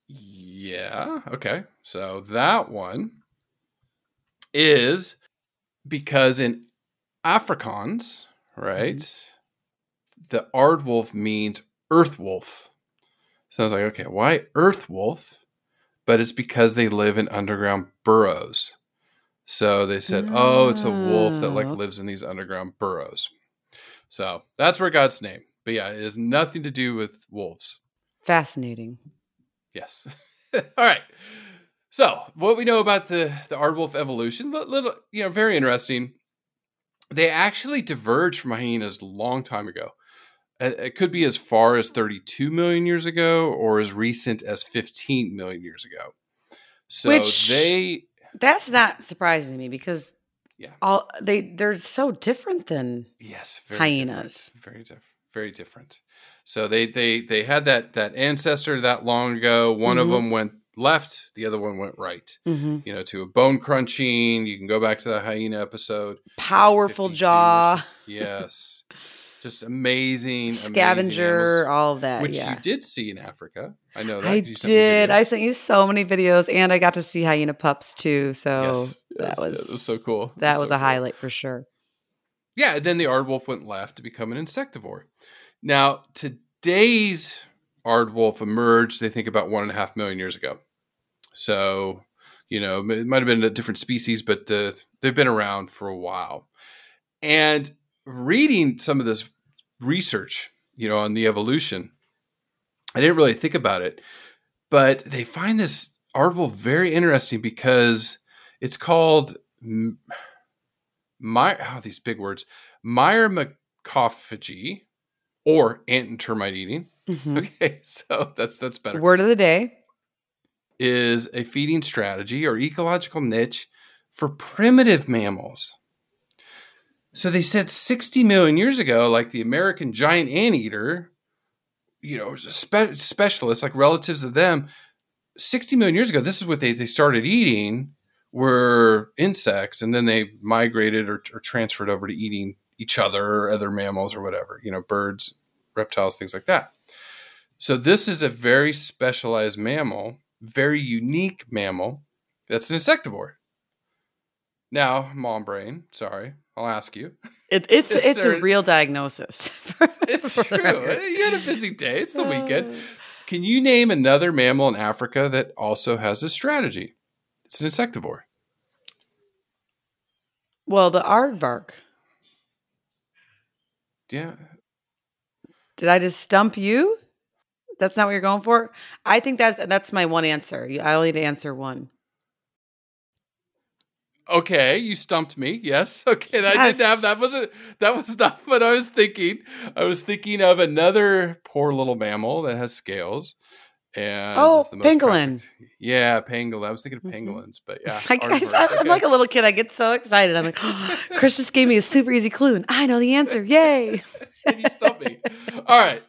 Yeah. Okay. So that one is because in Afrikaans, right, Mm-hmm. The Aardwolf means earth wolf. So I was like, okay, why earth wolf? but it's because they live in underground burrows. So they said, "Oh, it's a wolf that like Oh. lives in these underground burrows." So that's where God's name. But yeah, it has nothing to do with wolves. Fascinating. Yes. [LAUGHS] All right. So what we know about the the aardwolf evolution, little you know, very interesting. They actually diverged from hyenas a long time ago. It it could be as far as 32 million years ago, or as recent as 15 million years ago. So Which- they, That's not surprising to me because Yeah. all they they're so different than yes, hyenas. different, very different, very different. So they they they had that that ancestor that long ago. One of Mhm. them went left, the other one went right. hmm you know, to a bone crunching. You can go back to the hyena episode. powerful 52 jaw, Yes. [LAUGHS] Just amazing. amazing scavenger, animals, all of that. which yeah. you did see in Africa. I know that. I You did. I sent you so many videos, and I got to see hyena pups too. So Yes, that yes, yeah, was that was so cool. that was so a cool. highlight for sure. Yeah, then the aardwolf went left to become an insectivore. Now, today's aardwolf emerged, they think about one and a half million years ago. So, you know, it might have been a different species, but the, they've been around for a while. And reading some of this research, you know, on the evolution, I didn't really think about it, but they find this article very interesting because it's called my oh, these big words myrmecophagy or ant and termite eating. Mhm. [LAUGHS] Okay, so that's that's better. Word of the day. Is a feeding strategy or ecological niche for primitive mammals. So they said 60 million years ago, like the American giant anteater, you know, was spe- specialists, like relatives of them, 60 million years ago, this is what they, they started eating were insects, and then they migrated or, or transferred over to eating each other or other mammals or whatever, you know, birds, reptiles, things like that. So this is a very specialized mammal, very unique mammal that's an insectivore. Now, mom brain, sorry, I'll ask you. It, it's Is it's there- a real diagnosis. [LAUGHS] It's For true. You had a busy day. It's the weekend. Uh, Can you name another mammal in Africa that also has a strategy? It's an insectivore. Well, the aardvark. Yeah. Did I just stump you? That's not what you're going for. I think that's that's my one answer. I only need to answer one. Okay, you stumped me. Yes. [LAUGHS] Okay, I Yes. didn't have that. Wasn't that was [LAUGHS] not what I was thinking. I was thinking of another poor little mammal that has scales. And Oh, is the most pangolin. perfect- Yeah, pangolin. I was thinking of Mhm. pangolins, but [LAUGHS] yeah. I, I, am like a little kid. I get so excited. I'm like, Chris just gave me a super easy clue, and I know the answer. Yay! and you stumped me. All right.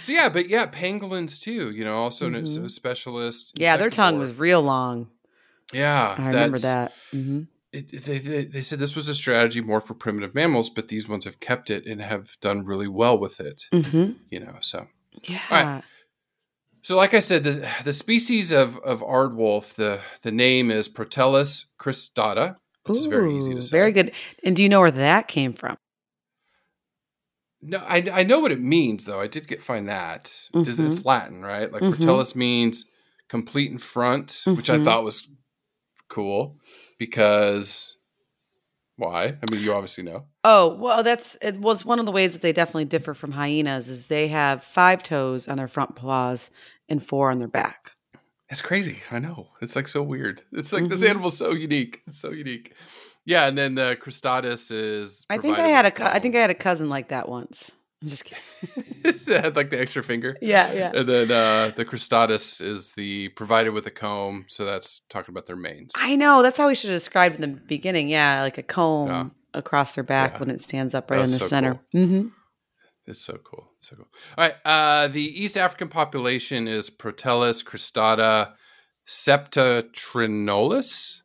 So yeah, but yeah, pangolins too. You know, also a Mhm. specialist. Yeah, their tongue was real long. Yeah, I remember that. hmm it, they, they, they said this was a strategy more for primitive mammals, but these ones have kept it and have done really well with it. hmm You know, so Yeah. so like I said, the the species of of aardwolf, the the name is Proteles cristata, which is very easy to say. Very good. And do you know where that came from? No, I I know what it means though. I did get find that. Mhm. it's Latin, right? Like. Proteles means complete in front, which I Mhm. thought was cool because why? I mean, you obviously know. Oh, well, that's it was one of the ways that they definitely differ from hyenas is they have five toes on their front paws and four on their back. It's crazy. I know. It's like so weird. It's like this Mhm. animal's so unique. It's so unique. Yeah, and then the Cristatus is. I think I had a cou- I think I had a cousin like that once. I'm just kidding. [LAUGHS] it had like the extra finger. yeah, yeah. And then uh, the Cristatus is the provided with a comb. So that's talking about their manes. I know. That's how we should have described in the beginning. Yeah, like a comb Yeah. across their back Yeah. when it stands up right in the so center. cool. hmm It's so cool. It's so cool. All right. Uh, the East African population is Proteles cristata septentrionalis.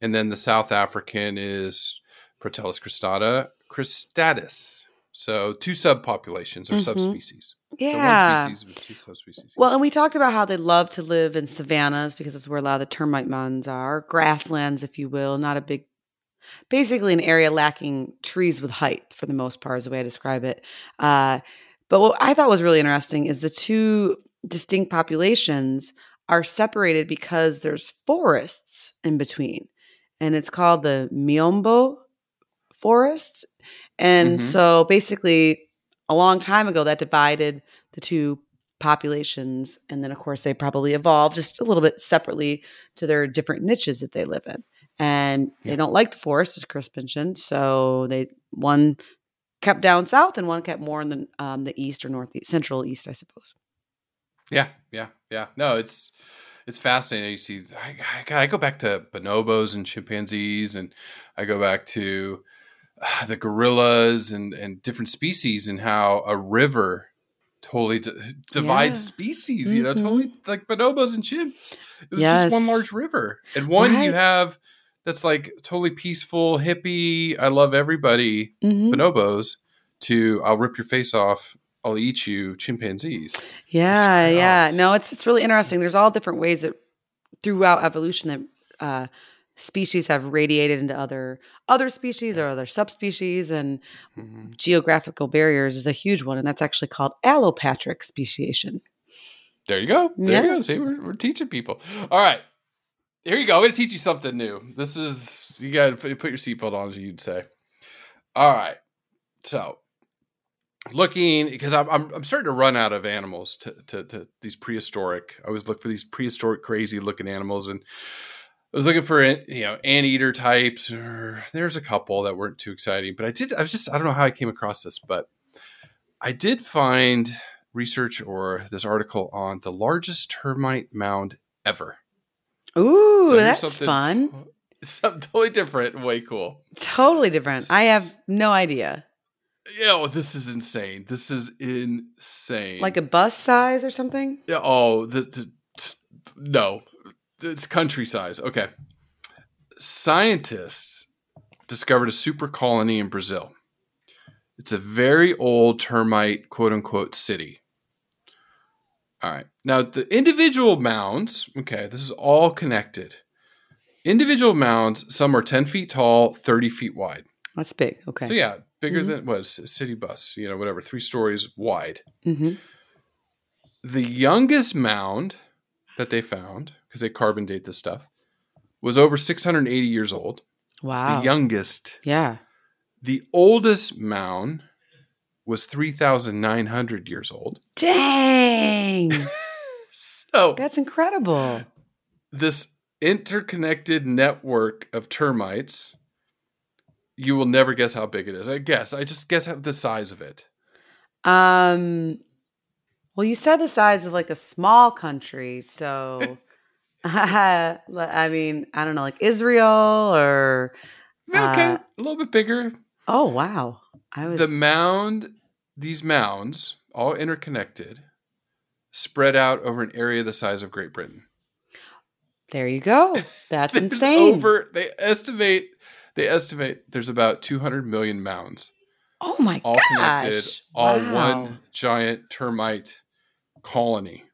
And then the South African is Proteles cristata cristatus. So two subpopulations or Mhm. subspecies. Yeah. So one species with two subspecies. Well, and we talked about how they love to live in savannas because it's where a lot of the termite mounds are, grasslands, if you will, not a big, basically an area lacking trees with height for the most part, is the way I describe it. Uh, but what I thought was really interesting is the two distinct populations are separated because there's forests in between. And it's called the Miombo forests. And Mhm. so basically, a long time ago, that divided the two populations. And then, of course, they probably evolved just a little bit separately to their different niches that they live in. And Yeah. they don't like the forest, as Chris mentioned. So they, one kept down south and one kept more in the, um, the east or northeast, central east, I suppose. Yeah, yeah, yeah. No, it's it's fascinating. You see, I, I, God, I go back to bonobos and chimpanzees, and I go back to [SIGHS] the gorillas and and different species, and how a river totally d- divides Yeah. species. You know, totally like bonobos and chimps. It was just one large river, and one you have that's like totally peaceful, hippie. I love everybody. Mhm. Bonobos to I'll rip your face off. I'll eat you, chimpanzees. Yeah, yeah. No, it's it's really interesting. There's all different ways that throughout evolution that uh, species have radiated into other other species or other subspecies, and Mhm. geographical barriers is a huge one, and that's actually called allopatric speciation. There you go. There Yeah. you go. See, we're, we're teaching people. All right. Here you go. I'm going to teach you something new. This is, you got to put, put your seatbelt on, as you'd say. All right. So, looking, because I'm, I'm, I'm starting to run out of animals to, to, to these prehistoric. I always look for these prehistoric, crazy looking animals. And I was looking for, eh, you know, anteater types. Or there's a couple that weren't too exciting. But I did, I was just, I don't know how I came across this, but I did find research or this article on the largest termite mound ever. Ooh, So that's something fun. [LAUGHS] something totally different way cool. Totally different. I have no idea. Yeah, oh, this is insane. This is insane. Like a bus size or something? yeah, oh, the, the, no, it's country size. Okay, scientists discovered a super colony in Brazil. It's a very old termite quote unquote city. All right. Now, the individual mounds, okay, this is all connected. Individual mounds, some are 10 feet tall, 30 feet wide. That's big. Okay. So, yeah, bigger Mhm. than what? a city bus, you know, whatever, three stories wide. hmm The youngest mound that they found, because they carbon date this stuff, was over 680 years old. Wow. The youngest. yeah. The oldest mound was 3,900 years old. Dang. [LAUGHS] So, That's incredible. this interconnected network of termites, you will never guess how big it is. I guess. I just guess the size of it. Um, well, you said the size of like a small country, so [LAUGHS] I mean, I don't know, like Israel or Okay, Uh, a little bit bigger. oh wow, I was The mound, these mounds, all interconnected, spread out over an area the size of Great Britain. there. You go. [LAUGHS] That's insane. over they estimate they estimate there's about 200 million mounds oh my all gosh, connected all Wow. one giant termite colony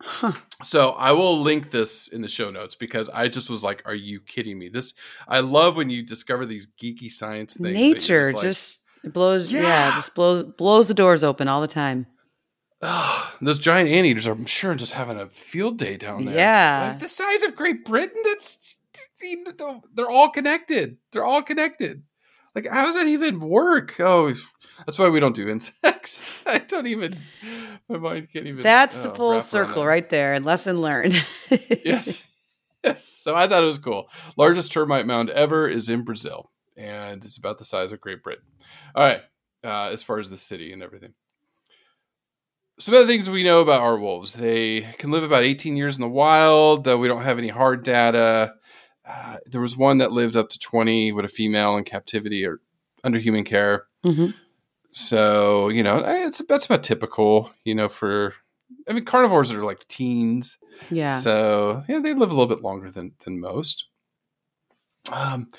Huh. so i will link this in the show notes because i just was like are you kidding me this i love when you discover these geeky science things Nature like, just it blows. Yeah. Yeah. just blows blows the doors open all the time. "Ugh, those giant anteaters are i'm sure just having a field day down there Yeah. like the size of great britain that's they're all connected they're all connected like how does that even work? Oh that's why we don't do insects. [LAUGHS] I don't even my mind can't even That's the oh, full circle right there. and Lesson learned. yes. [LAUGHS] Yes. So i thought it was cool. Largest termite mound ever is in brazil and it's about the size of great britain. All right uh, as far as the city and everything. Some of the things we know about aardwolves. They can live about 18 years in the wild though we don't have any hard data uh, there was one that lived up to 20 with a female in captivity or under human care Mhm. so you know it's that's about typical you know for i mean carnivores are like teens Yeah. so yeah, they live a little bit longer than than most. Um,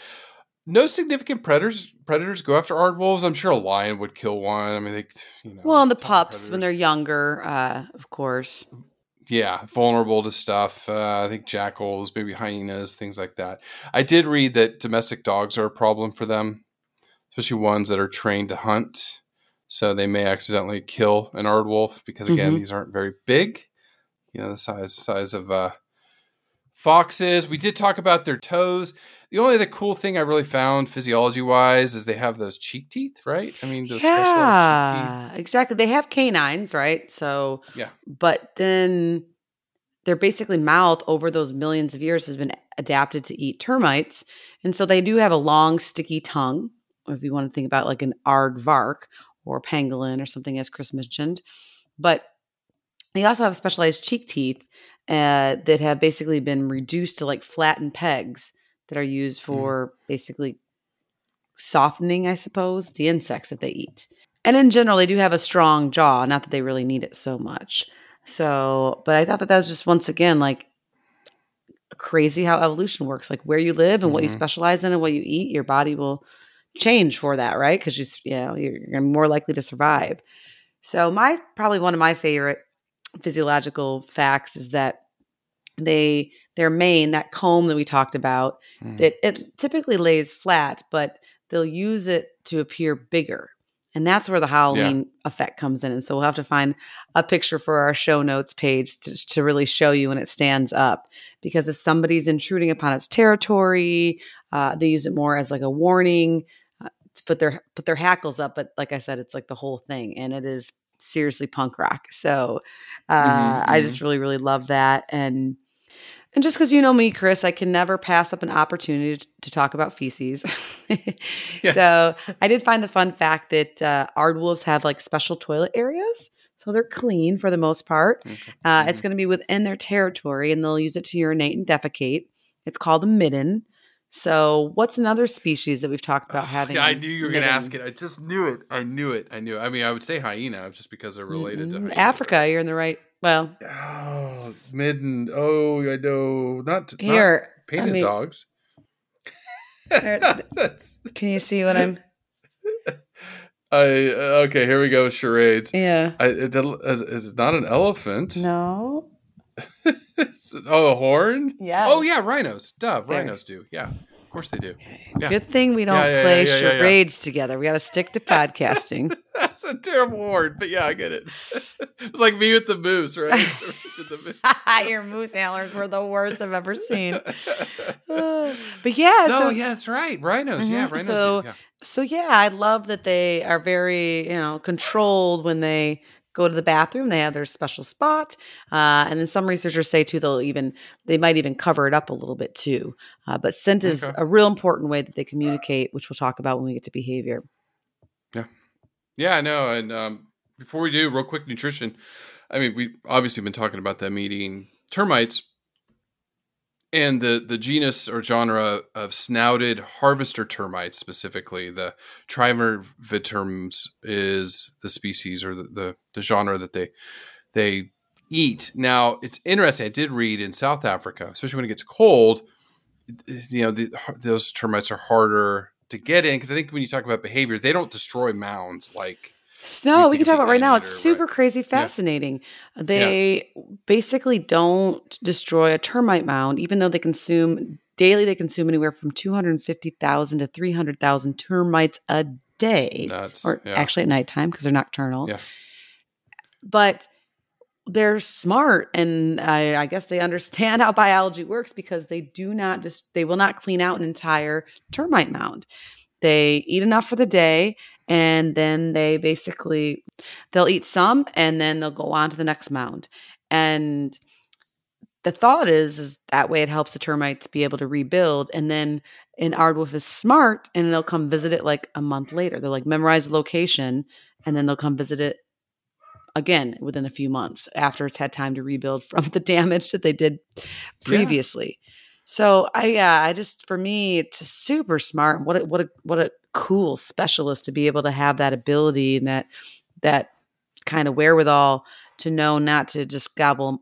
no significant predators predators go after aardwolves. I'm sure a lion would kill one. I mean, they you know. well, and the pups when they're younger, uh, of course. Yeah vulnerable to stuff. Uh, I think jackals, maybe hyenas, things like that. I did read that domestic dogs are a problem for them, especially ones that are trained to hunt. So they may accidentally kill an aardwolf because again, Mhm. these aren't very big. you know, the size size of uh, foxes. We did talk about their toes. The only other cool thing I really found physiology wise is they have those cheek teeth, right? I mean, those specialized cheek teeth. Yeah, exactly. They have canines, right? So, Yeah. but then their basically mouth over those millions of years has been adapted to eat termites. And so they do have a long, sticky tongue, if you want to think about like an aardvark or pangolin or something, as Chris mentioned. But they also have specialized cheek teeth uh, that have basically been reduced to like flattened pegs that are used for basically softening, I suppose, the insects that they eat. And in general, they do have a strong jaw, not that they really need it so much. So, but I thought that that was just once again like crazy how evolution works. Like where you live and what you Mhm. specialize in and what you eat, your body will change for that, right? Because you, you know, you're more likely to survive. So, my probably one of my favorite physiological facts is that they their mane, that comb that we talked about, Mm. that it typically lays flat, but they'll use it to appear bigger. And that's where the Halloween effect comes in. And so we'll have to find a picture for our show notes page to, to really show you when it stands up. Because if somebody's intruding upon its territory, uh, they use it more as like a warning uh, to put their put their hackles up. But like I said, it's like the whole thing, and it is seriously punk rock. So uh, Mhm, I just really really love that and. And just because you know me, Chris, I can never pass up an opportunity to, to talk about feces. [LAUGHS] So I did find the fun fact that uh, aardwolves have like special toilet areas. So they're clean for the most part. Okay. Uh, Mhm. It's going to be within their territory and they'll use it to urinate and defecate. It's called a midden. So, what's another species that we've talked about [SIGHS] having? Yeah, I knew you were going to ask it. I just knew it. I knew it. I knew it. I mean, I would say hyena just because they're related to Mm, hyena, Africa, you're in the right. Well, Oh, midden. Oh, I know. Not not here. painted let me- dogs. [LAUGHS] Can you see what I'm? [LAUGHS] I uh, okay. Here we go. Charades. Yeah. I, it, is, is not an elephant? No. [LAUGHS] oh, a horn. Yeah. Oh yeah, rhinos. Duh, There. rhinos do. Yeah, of course they do. Okay. Yeah. Good thing we don't Yeah, yeah, play yeah, yeah, yeah, yeah. charades together. We got to stick to [LAUGHS] podcasting. That's a terrible word, but yeah, I get it. [LAUGHS] it's like me with the moose, right? [LAUGHS] Did the moose. Your moose antlers were the worst I've ever seen. Uh, [SIGHS] but yeah, no, so yeah, that's right. Rhinos, yeah, Mhm. rhinos So- do. Yeah. so yeah, I love that they are very you know controlled when they go to the bathroom. They have their special spot, uh, and then some researchers say too they'll even they might even cover it up a little bit too. Uh, but scent is Okay. a real important way that they communicate, which we'll talk about when we get to behavior. Yeah, yeah, I know. And um, before we do, real quick, nutrition. I mean, we obviously been talking about them eating termites, and the the genus or genre of snouted harvester termites, specifically the Trinervitermes, is the species or the, the the genre that they they eat. Now, it's interesting. I did read in South Africa, especially when it gets cold, you know, the, those termites are harder to get in because I think when you talk about behavior, they don't destroy mounds like So we can talk about right now. It's or super what? crazy, fascinating. They basically don't destroy a termite mound, even though they consume daily. They consume anywhere from two hundred fifty thousand to three hundred thousand termites a day, nuts. or yeah. actually at nighttime because they're nocturnal. Yeah. But they're smart, and I, I guess they understand [LAUGHS] how biology works because they do not just they will not clean out an entire termite mound. They eat enough for the day, and then they basically they'll eat some, and then they'll go on to the next mound. And the thought is, is that way it helps the termites be able to rebuild, and then an aardwolf is smart, and they'll come visit it like a month later. They'll like memorize the location, and then they'll come visit it again within a few months after it's had time to rebuild from [LAUGHS] the damage that they did previously. So I yeah, I just for me it's super smart. What a, what a what a cool specialist to be able to have that ability and that that kind of wherewithal to know not to just gobble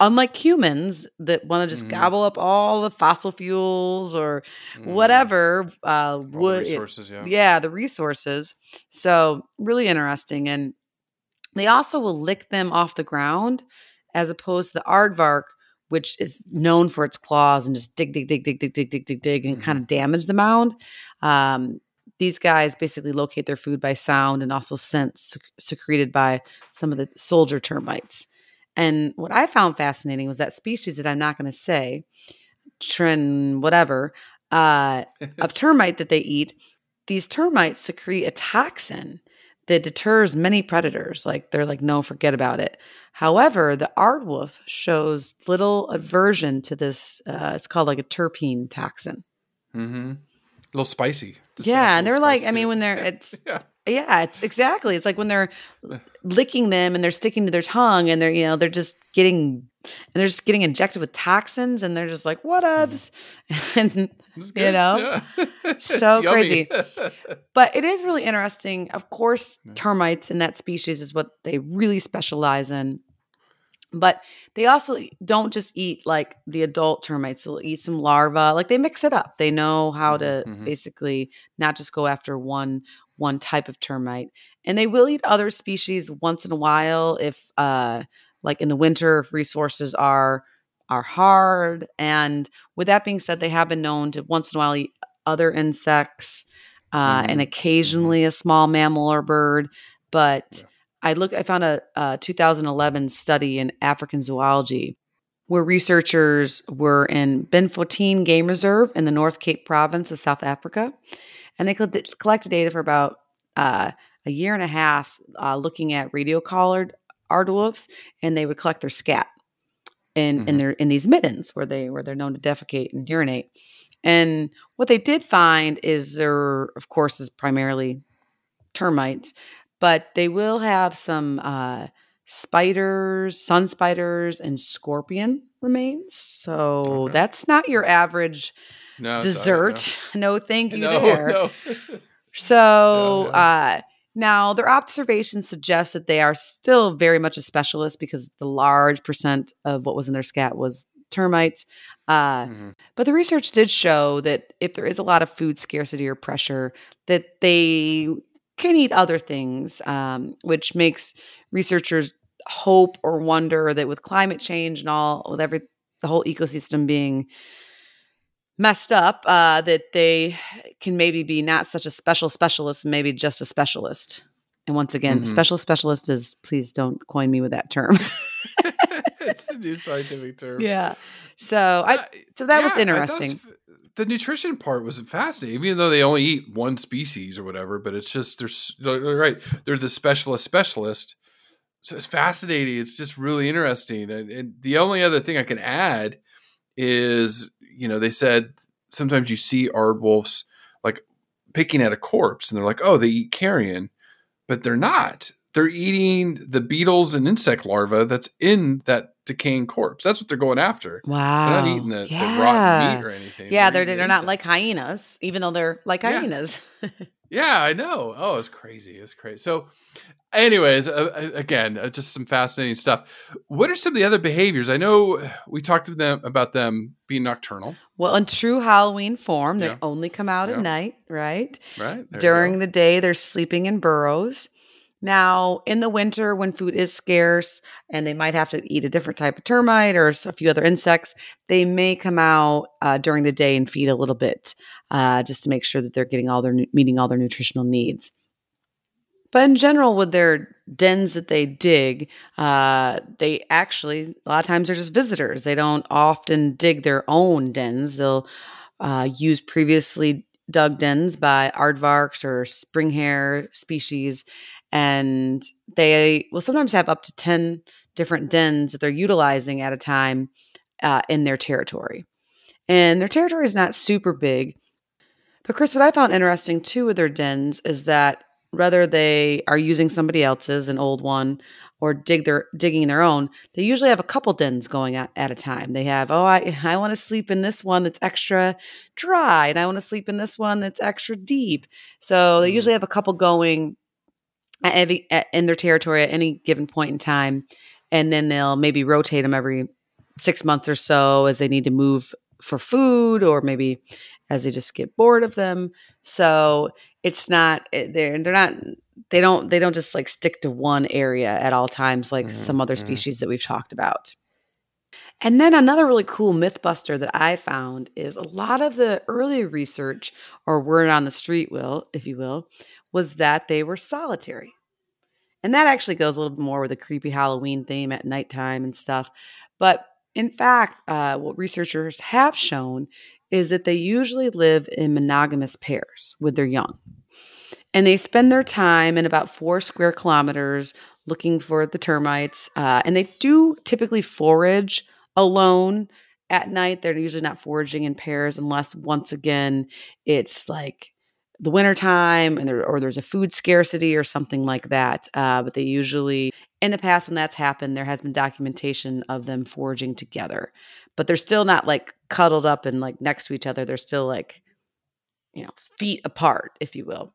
unlike humans that want to just Mhm. gobble up all the fossil fuels or Mm. whatever uh wood resources, yeah. yeah the resources so really interesting and they also will lick them off the ground as opposed to the aardvark which is known for its claws and just dig dig dig dig dig dig dig dig dig and Mhm. kind of damage the mound um, these guys basically locate their food by sound and also scent sec- secreted by some of the soldier termites And what I found fascinating was that species that I'm not going to say, trin whatever, uh, [LAUGHS] of termite that they eat, these termites secrete a toxin that deters many predators. Like they're like, no, forget about it. However, the aardwolf shows little aversion to this. Uh, it's called like a terpene toxin. Mm-hmm. A little spicy. Yeah, and they're like, I mean, when they're [LAUGHS] it's yeah. yeah, it's exactly. It's like when they're licking them and they're sticking to their tongue and they're you know they're just getting and they're just getting injected with toxins and they're just like what ups [LAUGHS] and you know yeah. [LAUGHS] So crazy. [LAUGHS] but it is really interesting. Of course, termites in that species is what they really specialize in. But they also don't just eat like the adult termites. They'll eat some larvae. Like they mix it up. They know how to Mhm, mhm. basically not just go after one one type of termite. And they will eat other species once in a while if uh like in the winter if resources are are hard. And with that being said, they have been known to once in a while eat other insects uh, and Mhm, occasionally a small mammal or bird. But Yeah. I look, I found a, a 2011 study in African zoology where researchers were in Benfontein Game Reserve in the North Cape province of South Africa, and they collected data for about uh, a year and a half, uh, looking at radio collared aardwolves, and they would collect their scat in in Mhm. their in these middens where they where they're known to defecate and urinate. And what they did find is there, of course, is primarily termites, but they will have some uh, spiders, sun spiders, and scorpion remains. So Okay. that's not your average No, sorry, dessert. [LAUGHS] No, thank [LAUGHS] you No, there. no. So [LAUGHS] uh now their observations suggest that they are still very much a specialist because the large percent of what was in their scat was termites. Uh, Mhm. but the research did show that if there is a lot of food scarcity or pressure, that they can eat other things, um, which makes researchers hope or wonder that with climate change and all, with every the whole ecosystem being messed up, uh, that they can maybe be not such a special specialist, maybe just a specialist. And once again, Mhm. special specialist is please don't coin me with that term. [LAUGHS] it's the new scientific term. yeah. So I so that was yeah, thought interesting. The nutrition part was fascinating, even though they only eat one species or whatever. But it's just they're right. They're the specialist specialist. So it's fascinating. It's just really interesting. And, and the only other thing I can add is, you know, they said sometimes you see aardwolves like picking at a corpse, and they're like, oh, they eat carrion, but they're not. They're eating the beetles and insect larvae that's in that decaying corpse. That's what they're going after. Wow. They're not eating the, yeah. the rotten meat or anything. Yeah, they're eating they're the not like hyenas, even though they're like Yeah. hyenas. [LAUGHS] Yeah, I know. Oh, it's crazy. It's crazy. So, anyways, uh, uh, again, uh, just some fascinating stuff. What are some of the other behaviors? I know we talked to them about them being nocturnal, well, in true Halloween form, they Yeah. only come out Yeah. at night, right? right? There During the day, they're sleeping in burrows. Now, in the winter, when food is scarce and they might have to eat a different type of termite or a few other insects, they may come out uh, during the day and feed a little bit uh, just to make sure that they're getting all their meeting all their nutritional needs. But in general, with their dens that they dig, uh, they actually a lot of times they're just visitors. They don't often dig their own dens. They'll uh, use previously dug dens by aardvarks or spring hare species, and they will sometimes have up to ten different dens that they're utilizing at a time uh, in their territory. And their territory is not super big. But Chris, what I found interesting too with their dens is that whether they are using somebody else's, an old one, or dig their digging their own, they usually have a couple dens going at, at a time. They have, oh, I I want to sleep in this one that's extra dry, and I want to sleep in this one that's extra deep. So they Mhm. usually have a couple going at every, at, in their territory at any given point in time, and then they'll maybe rotate them every six months or so as they need to move for food, or maybe as they just get bored of them. So it's not eh, they're they're not they don't they don't just like stick to one area at all times like Mhm, some other mhm. species that we've talked about. And then another really cool myth buster that I found is a lot of the early research or word on the street will, if you will, was that they were solitary. And that actually goes a little bit more with a creepy Halloween theme at nighttime and stuff. But in fact, uh, what researchers have shown is that they usually live in monogamous pairs with their young. And they spend their time in about four square kilometers looking for the termites. Uh, and they do typically forage alone at night. They're usually not foraging in pairs unless, once again, it's like the wintertime and there, or there's a food scarcity or something like that. Uh, but they usually, in the past, when that's happened, there has been documentation of them foraging together. But they're still not like cuddled up and like next to each other. They're still like, you know, feet apart, if you will.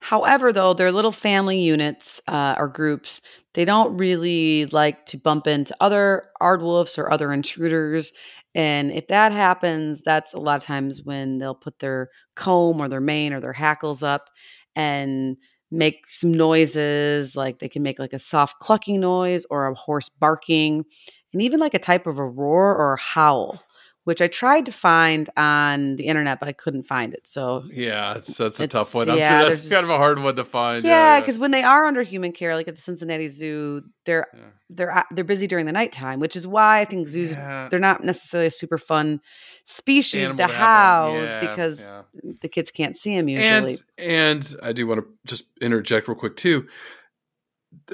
However, though, they're little family units uh, or groups. They don't really like to bump into other aardwolves or other intruders. And if that happens, that's a lot of times when they'll put their comb or their mane or their hackles up and make some noises like they can make like a soft clucking noise or a hoarse barking and even like a type of a roar or a howl which I tried to find on the internet, but I couldn't find it. So yeah, it's, that's a it's- tough one. I'm yeah, sure that's there's kind of a hard one to find. yeah, because when they are under human care, like at the Cincinnati Zoo, they're Yeah. they're they're busy during the nighttime, which is why I think zoos Yeah. they're not necessarily a super fun species Animal to house Yeah, because yeah. the kids can't see them usually. And and I do want to just interject real quick too.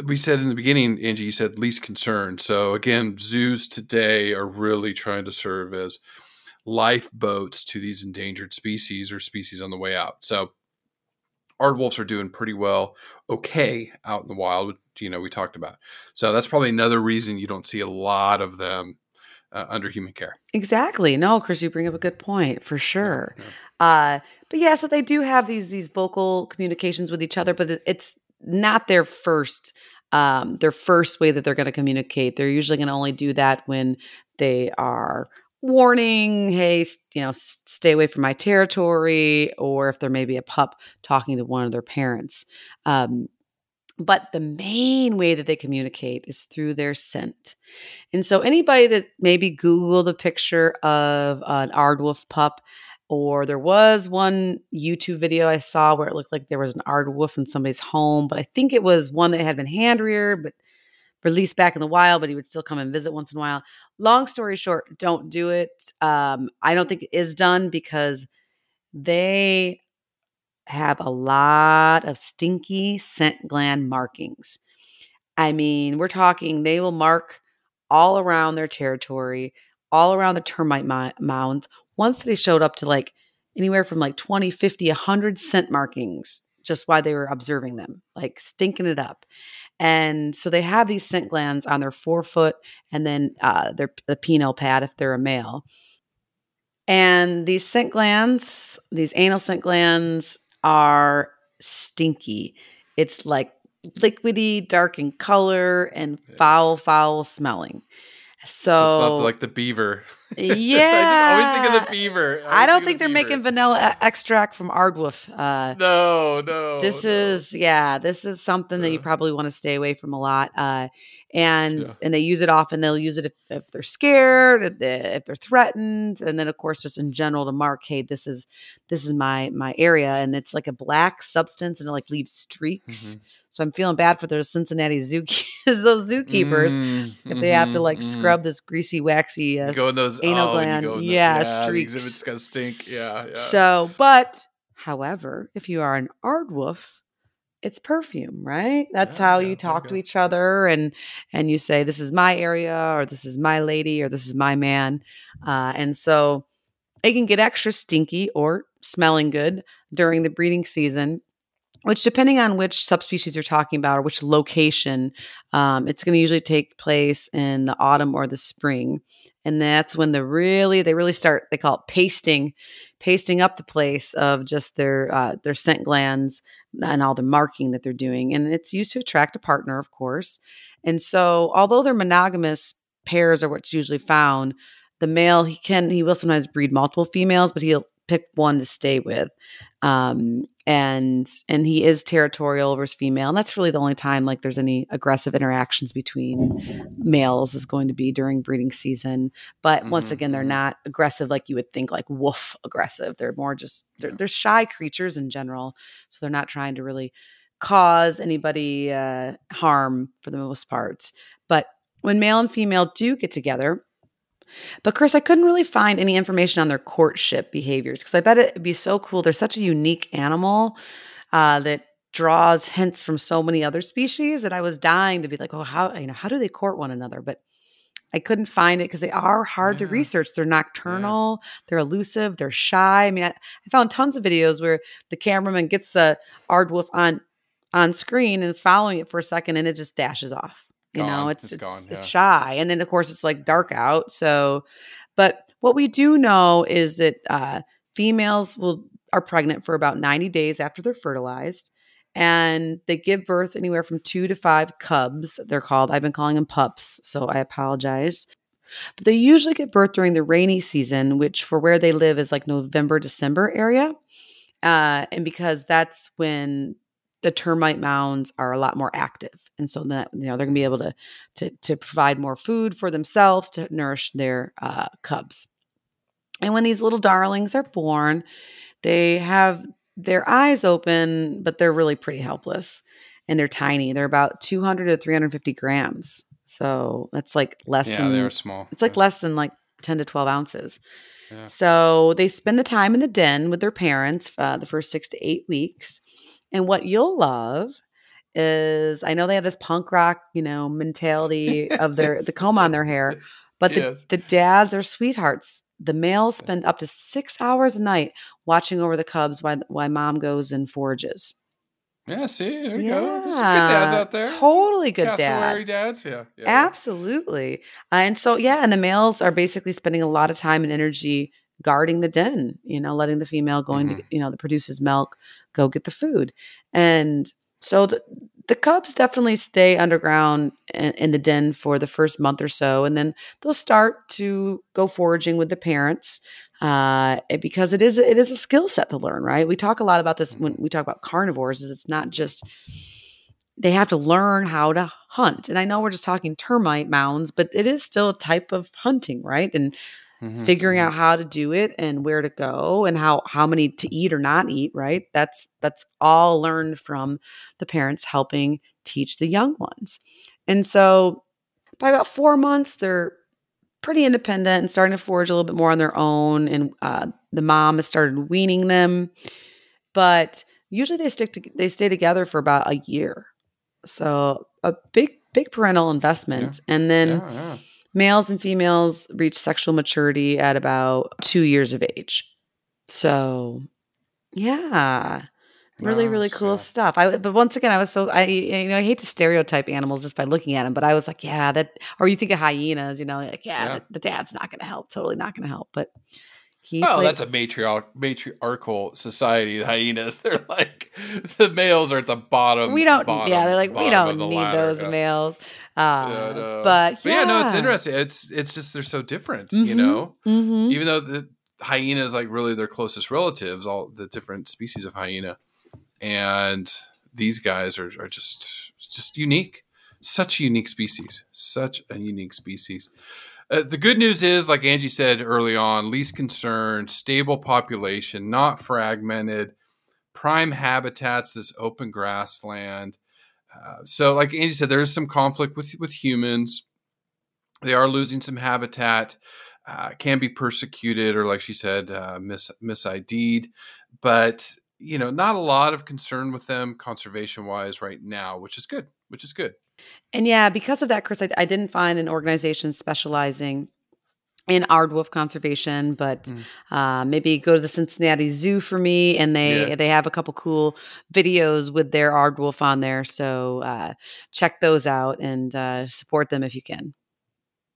We said in the beginning, Angie, you said least concern. So again, zoos today are really trying to serve as lifeboats to these endangered species or species on the way out. So aardwolves are doing pretty well, okay, out in the wild. You know, we talked about. So that's probably another reason you don't see a lot of them uh, under human care. Exactly. No, Chris, you bring up a good point for sure. yeah. Uh, but yeah, so they do have these these vocal communications with each other, but it's not their first um, their first way that they're going to communicate. They're usually going to only do that when they are warning, hey, you know, stay away from my territory, or if there may be a pup talking to one of their parents. Um, but the main way that they communicate is through their scent. And so, anybody that maybe Googled a picture of an aardwolf pup, or there was one YouTube video I saw where it looked like there was an aardwolf in somebody's home, but I think it was one that had been hand reared, but released back in the wild, but he would still come and visit once in a while. Long story short, don't do it. Um, I don't think it is done because they have a lot of stinky scent gland markings. I mean, we're talking they will mark all around their territory, all around the termite mi- mounds. Once they showed up to like anywhere from like 20, 50, 100 scent markings just why they were observing them, like stinking it up. And so they have these scent glands on their forefoot and then uh, their the penile pad if they're a male. And these scent glands, these anal scent glands, are stinky. It's like liquidy, dark in color, and foul, foul smelling. So, So it's not like the beaver. [LAUGHS] yeah, I just always think of the beaver. I always don't think they're beaver. making vanilla extract from aardwolf. Uh, No, no. this no. is yeah this is something that you probably want to stay away from a lot uh and Yeah. and they use it often they'll use it if, if they're scared if they- if they're threatened and then of course just in general to mark hey this is this is my my area and it's like a black substance and it like leaves streaks Mhm. so i'm feeling bad for those cincinnati zoo [LAUGHS] those zookeepers Mm, if they have to like mhm. scrub this greasy waxy uh, go in those anal oh, gland, the- yeah, yeah, streaks. exhibit's gonna stink. Yeah, yeah. So, but however, if you are an aardwolf, it's perfume, right? That's Yeah, how yeah, you talk to each other, and and you say, "This is my area," or "This is my lady," or "This is my man," uh, and so it can get extra stinky or smelling good during the breeding season. Which, depending on which subspecies you're talking about or which location, um, it's going to usually take place in the autumn or the spring, and that's when the really they really start. They call it pasting, pasting up the place of just their uh, their scent glands and all the marking that they're doing, and it's used to attract a partner, of course. And so, although they're monogamous pairs are what's usually found, the male he can he will sometimes breed multiple females, but he'll pick one to stay with. Um, and and he is territorial versus female, and that's really the only time like there's any aggressive interactions between males is going to be during breeding season. But once Mhm, again, they're mhm. not aggressive like you would think, like wolf aggressive. They're more just they're, they're shy creatures in general, so they're not trying to really cause anybody uh, harm for the most part. But when male and female do get together, but Chris, I couldn't really find any information on their courtship behaviors because I bet it'd be so cool. They're such a unique animal uh, that draws hints from so many other species that I was dying to be like, oh, how you know how do they court one another? But I couldn't find it because they are hard to research. They're nocturnal, they're elusive, they're shy. I mean, I, I found tons of videos where the cameraman gets the aardwolf on on screen and is following it for a second and it just dashes off. You know, it's It's it's, gone, it's yeah. shy. And then of course it's like dark out. So but what we do know is that uh females will are pregnant for about 90 days after they're fertilized and they give birth anywhere from two to five cubs they're called i've been calling them pups so i apologize but they usually get birth during the rainy season which for where they live is like november december area uh, and because that's when the termite mounds are a lot more active and so that you know they're going to be able to, to to provide more food for themselves to nourish their uh, cubs and when these little darlings are born they have their eyes open, but they're really pretty helpless and they're tiny. They're about 200 to 350 grams. So that's like less Yeah, than, they are small. it's like less than like 10 to 12 ounces. Yeah. So they spend the time in the den with their parents uh, the first six to eight weeks. And what you'll love is I know they have this punk rock, you know, mentality [LAUGHS] of their the comb on their hair, but the, Yes. the dads are sweethearts. The males spend up to six hours a night watching over the cubs while while mom goes and forages. Yeah, see, there you go. There's some good dads out there. totally good dad. Dads. Yeah, yeah. Absolutely. Uh, and so, yeah, and the males are basically spending a lot of time and energy guarding the den, you know, letting the female going Mm-hmm. to, you know, that produces milk go get the food. And so the, the cubs definitely stay underground in, in the den for the first month or so. And then they'll start to go foraging with the parents uh, it- because it is it is a skill set to learn, right? We talk a lot about this when we talk about carnivores. Is it's not just they have to learn how to hunt, and I know we're just talking termite mounds, but it is still a type of hunting, right? And Mhm, figuring mhm. out how to do it and where to go and how how many to eat or not eat, right? That's that's all learned from the parents helping teach the young ones. And so by about four months, they're pretty independent and starting to forage a little bit more on their own. And uh, the mom has started weaning them, but usually they stick to they stay together for about a year. So a big big parental investment, and then Yeah, yeah. Males and females reach sexual maturity at about two years of age. So yeah. Really, really cool stuff. I but once again, I was so I you know I hate to stereotype animals just by looking at them, but I was like, yeah, that or you think of hyenas, you know, like yeah, Yeah. The, the dad's not going to help, totally not going to help. But he, Oh, played- that's a matriarch matriarchal society. The hyenas, [LAUGHS] they're like the males are at the bottom. we don't. bottom- yeah, they're like we don't need ladder, those yeah. males. Uh, Yeah, no. But, yeah, no, it's interesting. It's it's just they're so different, you Mhm. know. hmm Even though the hyena is like really their closest relatives, all the different species of hyena, and these guys are are just just unique. Such a unique species. Such a unique species. Uh, the good news is, like Angie said early on, least concern, stable population, not fragmented, prime habitats, this open grassland. Uh, so, like Angie said, there is some conflict with with humans. They are losing some habitat, uh, can be persecuted, or like she said, uh, mis misid'd. But you know, not a lot of concern with them conservation wise right now, which is good. Which is good. And yeah, because of that, Chris, I, I didn't find an organization specializing in aardwolf conservation, but Mm. uh, maybe go to the Cincinnati Zoo for me, and they Yeah. they have a couple cool videos with their aardwolf on there. So uh, check those out and uh, support them if you can.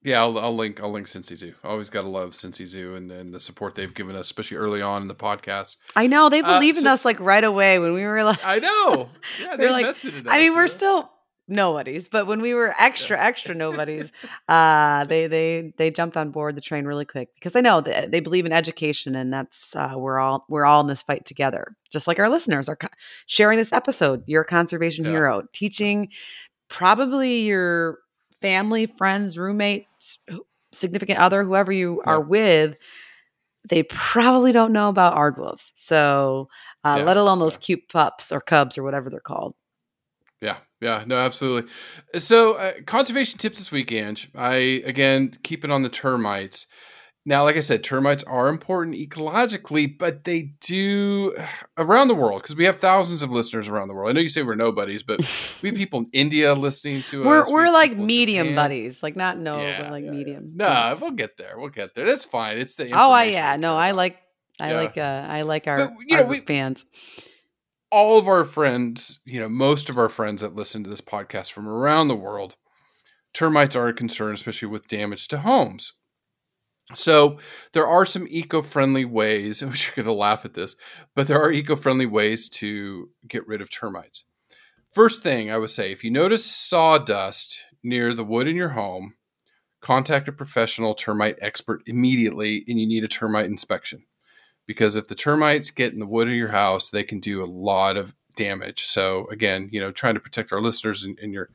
Yeah, I'll, I'll link. I'll link Cincy Zoo. Always got to love Cincy Zoo and, and the support they've given us, especially early on in the podcast. I know they Uh, believe in us like right away when we were like, I know. [LAUGHS] Yeah, they We're like- invested in us. I mean, we're know? still nobodies, but when we were extra, extra nobodies, uh, they they they jumped on board the train really quick because I know they, they believe in education, and that's uh, we're all we're all in this fight together. Just like our listeners are co- sharing this episode, you're a conservation Yeah. hero, teaching probably your family, friends, roommates, significant other, whoever you Yeah. are with. They probably don't know about aardwolves, so uh, Yeah, let alone those yeah. cute pups or cubs or whatever they're called. Yeah, yeah, no, absolutely. So, uh, conservation tips this week, Ange. I again keep it on the termites. Now, like I said, termites are important ecologically, but they do around the world because we have thousands of listeners around the world. I know you say we're nobodies, but we have [LAUGHS] people in India listening to We're us. We we're have like medium buddies, like not no, Yeah, but like yeah, medium. No, we'll get there. We'll get there. That's fine. It's the Oh, I yeah, no, I like I Yeah. like uh I like our, But, you know, our we- fans. All of our friends, you know, most of our friends that listen to this podcast from around the world, termites are a concern, especially with damage to homes. So there are some eco-friendly ways, and you're going to laugh at this, but there are eco-friendly ways to get rid of termites. First thing I would say, if you notice sawdust near the wood in your home, contact a professional termite expert immediately, and you need a termite inspection because if the termites get in the wood of your house, they can do a lot of damage. So again, you know, trying to protect our listeners in, in your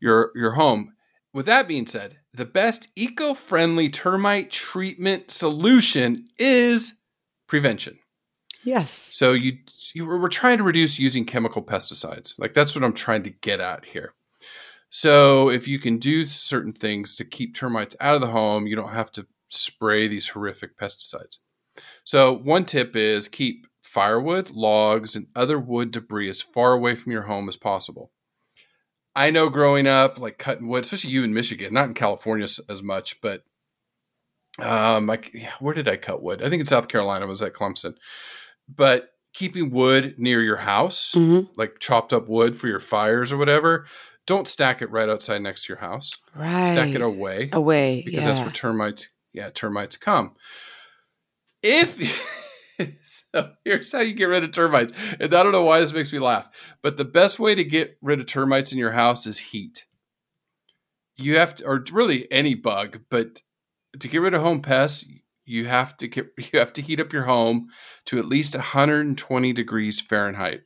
your your home. With that being said, the best eco-friendly termite treatment solution is prevention. Yes. So you, you we're trying to reduce using chemical pesticides. Like that's what I'm trying to get at here. So if you can do certain things to keep termites out of the home, you don't have to spray these horrific pesticides. So one tip is keep firewood, logs, and other wood debris as far away from your home as possible. I know growing up, like cutting wood, especially you in Michigan, not in California as much, but um, like where did I cut wood? I think in South Carolina was at Clemson. But keeping wood near your house, Mhm. like chopped up wood for your fires or whatever, don't stack it right outside next to your house. Right. Stack it away Away. because yeah. that's where termites yeah termites come if [LAUGHS] so here's how you get rid of termites and i don't know why this makes me laugh but the best way to get rid of termites in your house is heat you have to or really any bug but to get rid of home pests you have to get [LAUGHS] you have to heat up your home to at least 120 degrees fahrenheit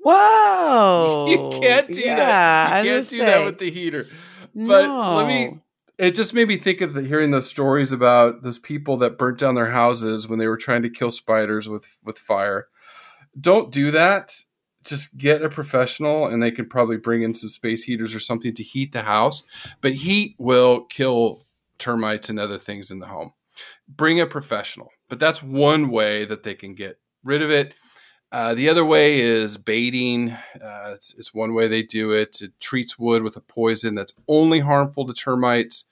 Whoa. [LAUGHS] you can't do yeah, that I you was can't do that with the heater but let me no. It just made me think of the, hearing those stories about those people that burnt down their houses when they were trying to kill spiders with with fire. Don't do that. Just get a professional, and they can probably bring in some space heaters or something to heat the house. But heat will kill termites and other things in the home. Bring a professional. But that's one way that they can get rid of it. Uh, the other way is baiting. Uh, it's, it's one way they do it. It treats wood with a poison that's only harmful to termites,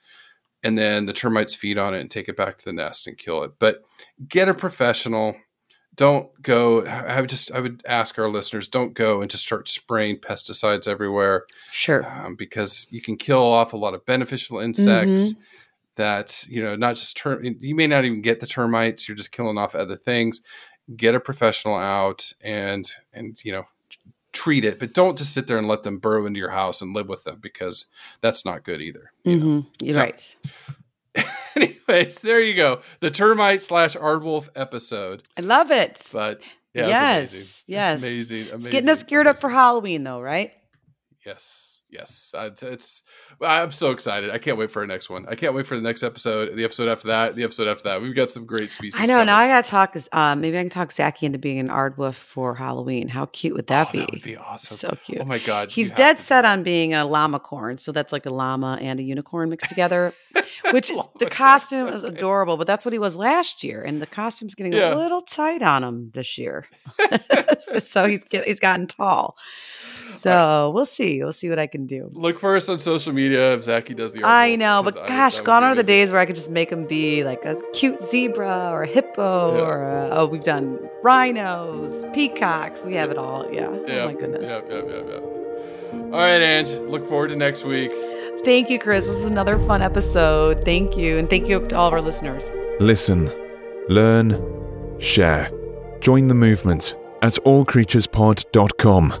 and then the termites feed on it and take it back to the nest and kill it. But get a professional. Don't go. I would just I would ask our listeners don't go and just start spraying pesticides everywhere Sure. um, because you can kill off a lot of beneficial insects. That you know, not just term. You may not even get the termites. You're just killing off other things. Get a professional out and and you know treat it, but don't just sit there and let them burrow into your house and live with them because that's not good either. you hmm You're So- right. [LAUGHS] Anyways, there you go. The termite slash aardwolf episode. I love it. But yeah, yes. it's amazing. Yes. amazing, amazing. It's getting us geared up for. Halloween, though, right? Yes, yes. Uh, it's, it's. I'm so excited. I can't wait for our next one. I can't wait for the next episode. The episode after that. The episode after that. We've got some great species. I know. Now. I gotta talk. Um, maybe I can talk Zachy into being an aardwolf for Halloween. How cute would that Oh, be? That would be awesome. So cute. Oh my god. He's dead set on being a llama corn, so that's like a llama and a unicorn mixed together. [LAUGHS] Which is the costume is adorable, but that's what he was last year, and the costume's getting Yeah. a little tight on him this year. [LAUGHS] [LAUGHS] so he's he's gotten tall. So we'll see. We'll see what I can do. Look for us on social media if Zachy does the. I know, but I- gosh, gone are the days where I could just make him be like a cute zebra or a hippo Yeah. or a, oh, we've done rhinos, peacocks. We have it all. Yeah. Yeah. Oh my goodness. Yep, yep, yep, yep. All right, Ange. Look forward to next week. Thank you, Chris. This is another fun episode. Thank you. And thank you to all of our listeners. Listen, learn, share. Join the movement at allcreaturespod.com.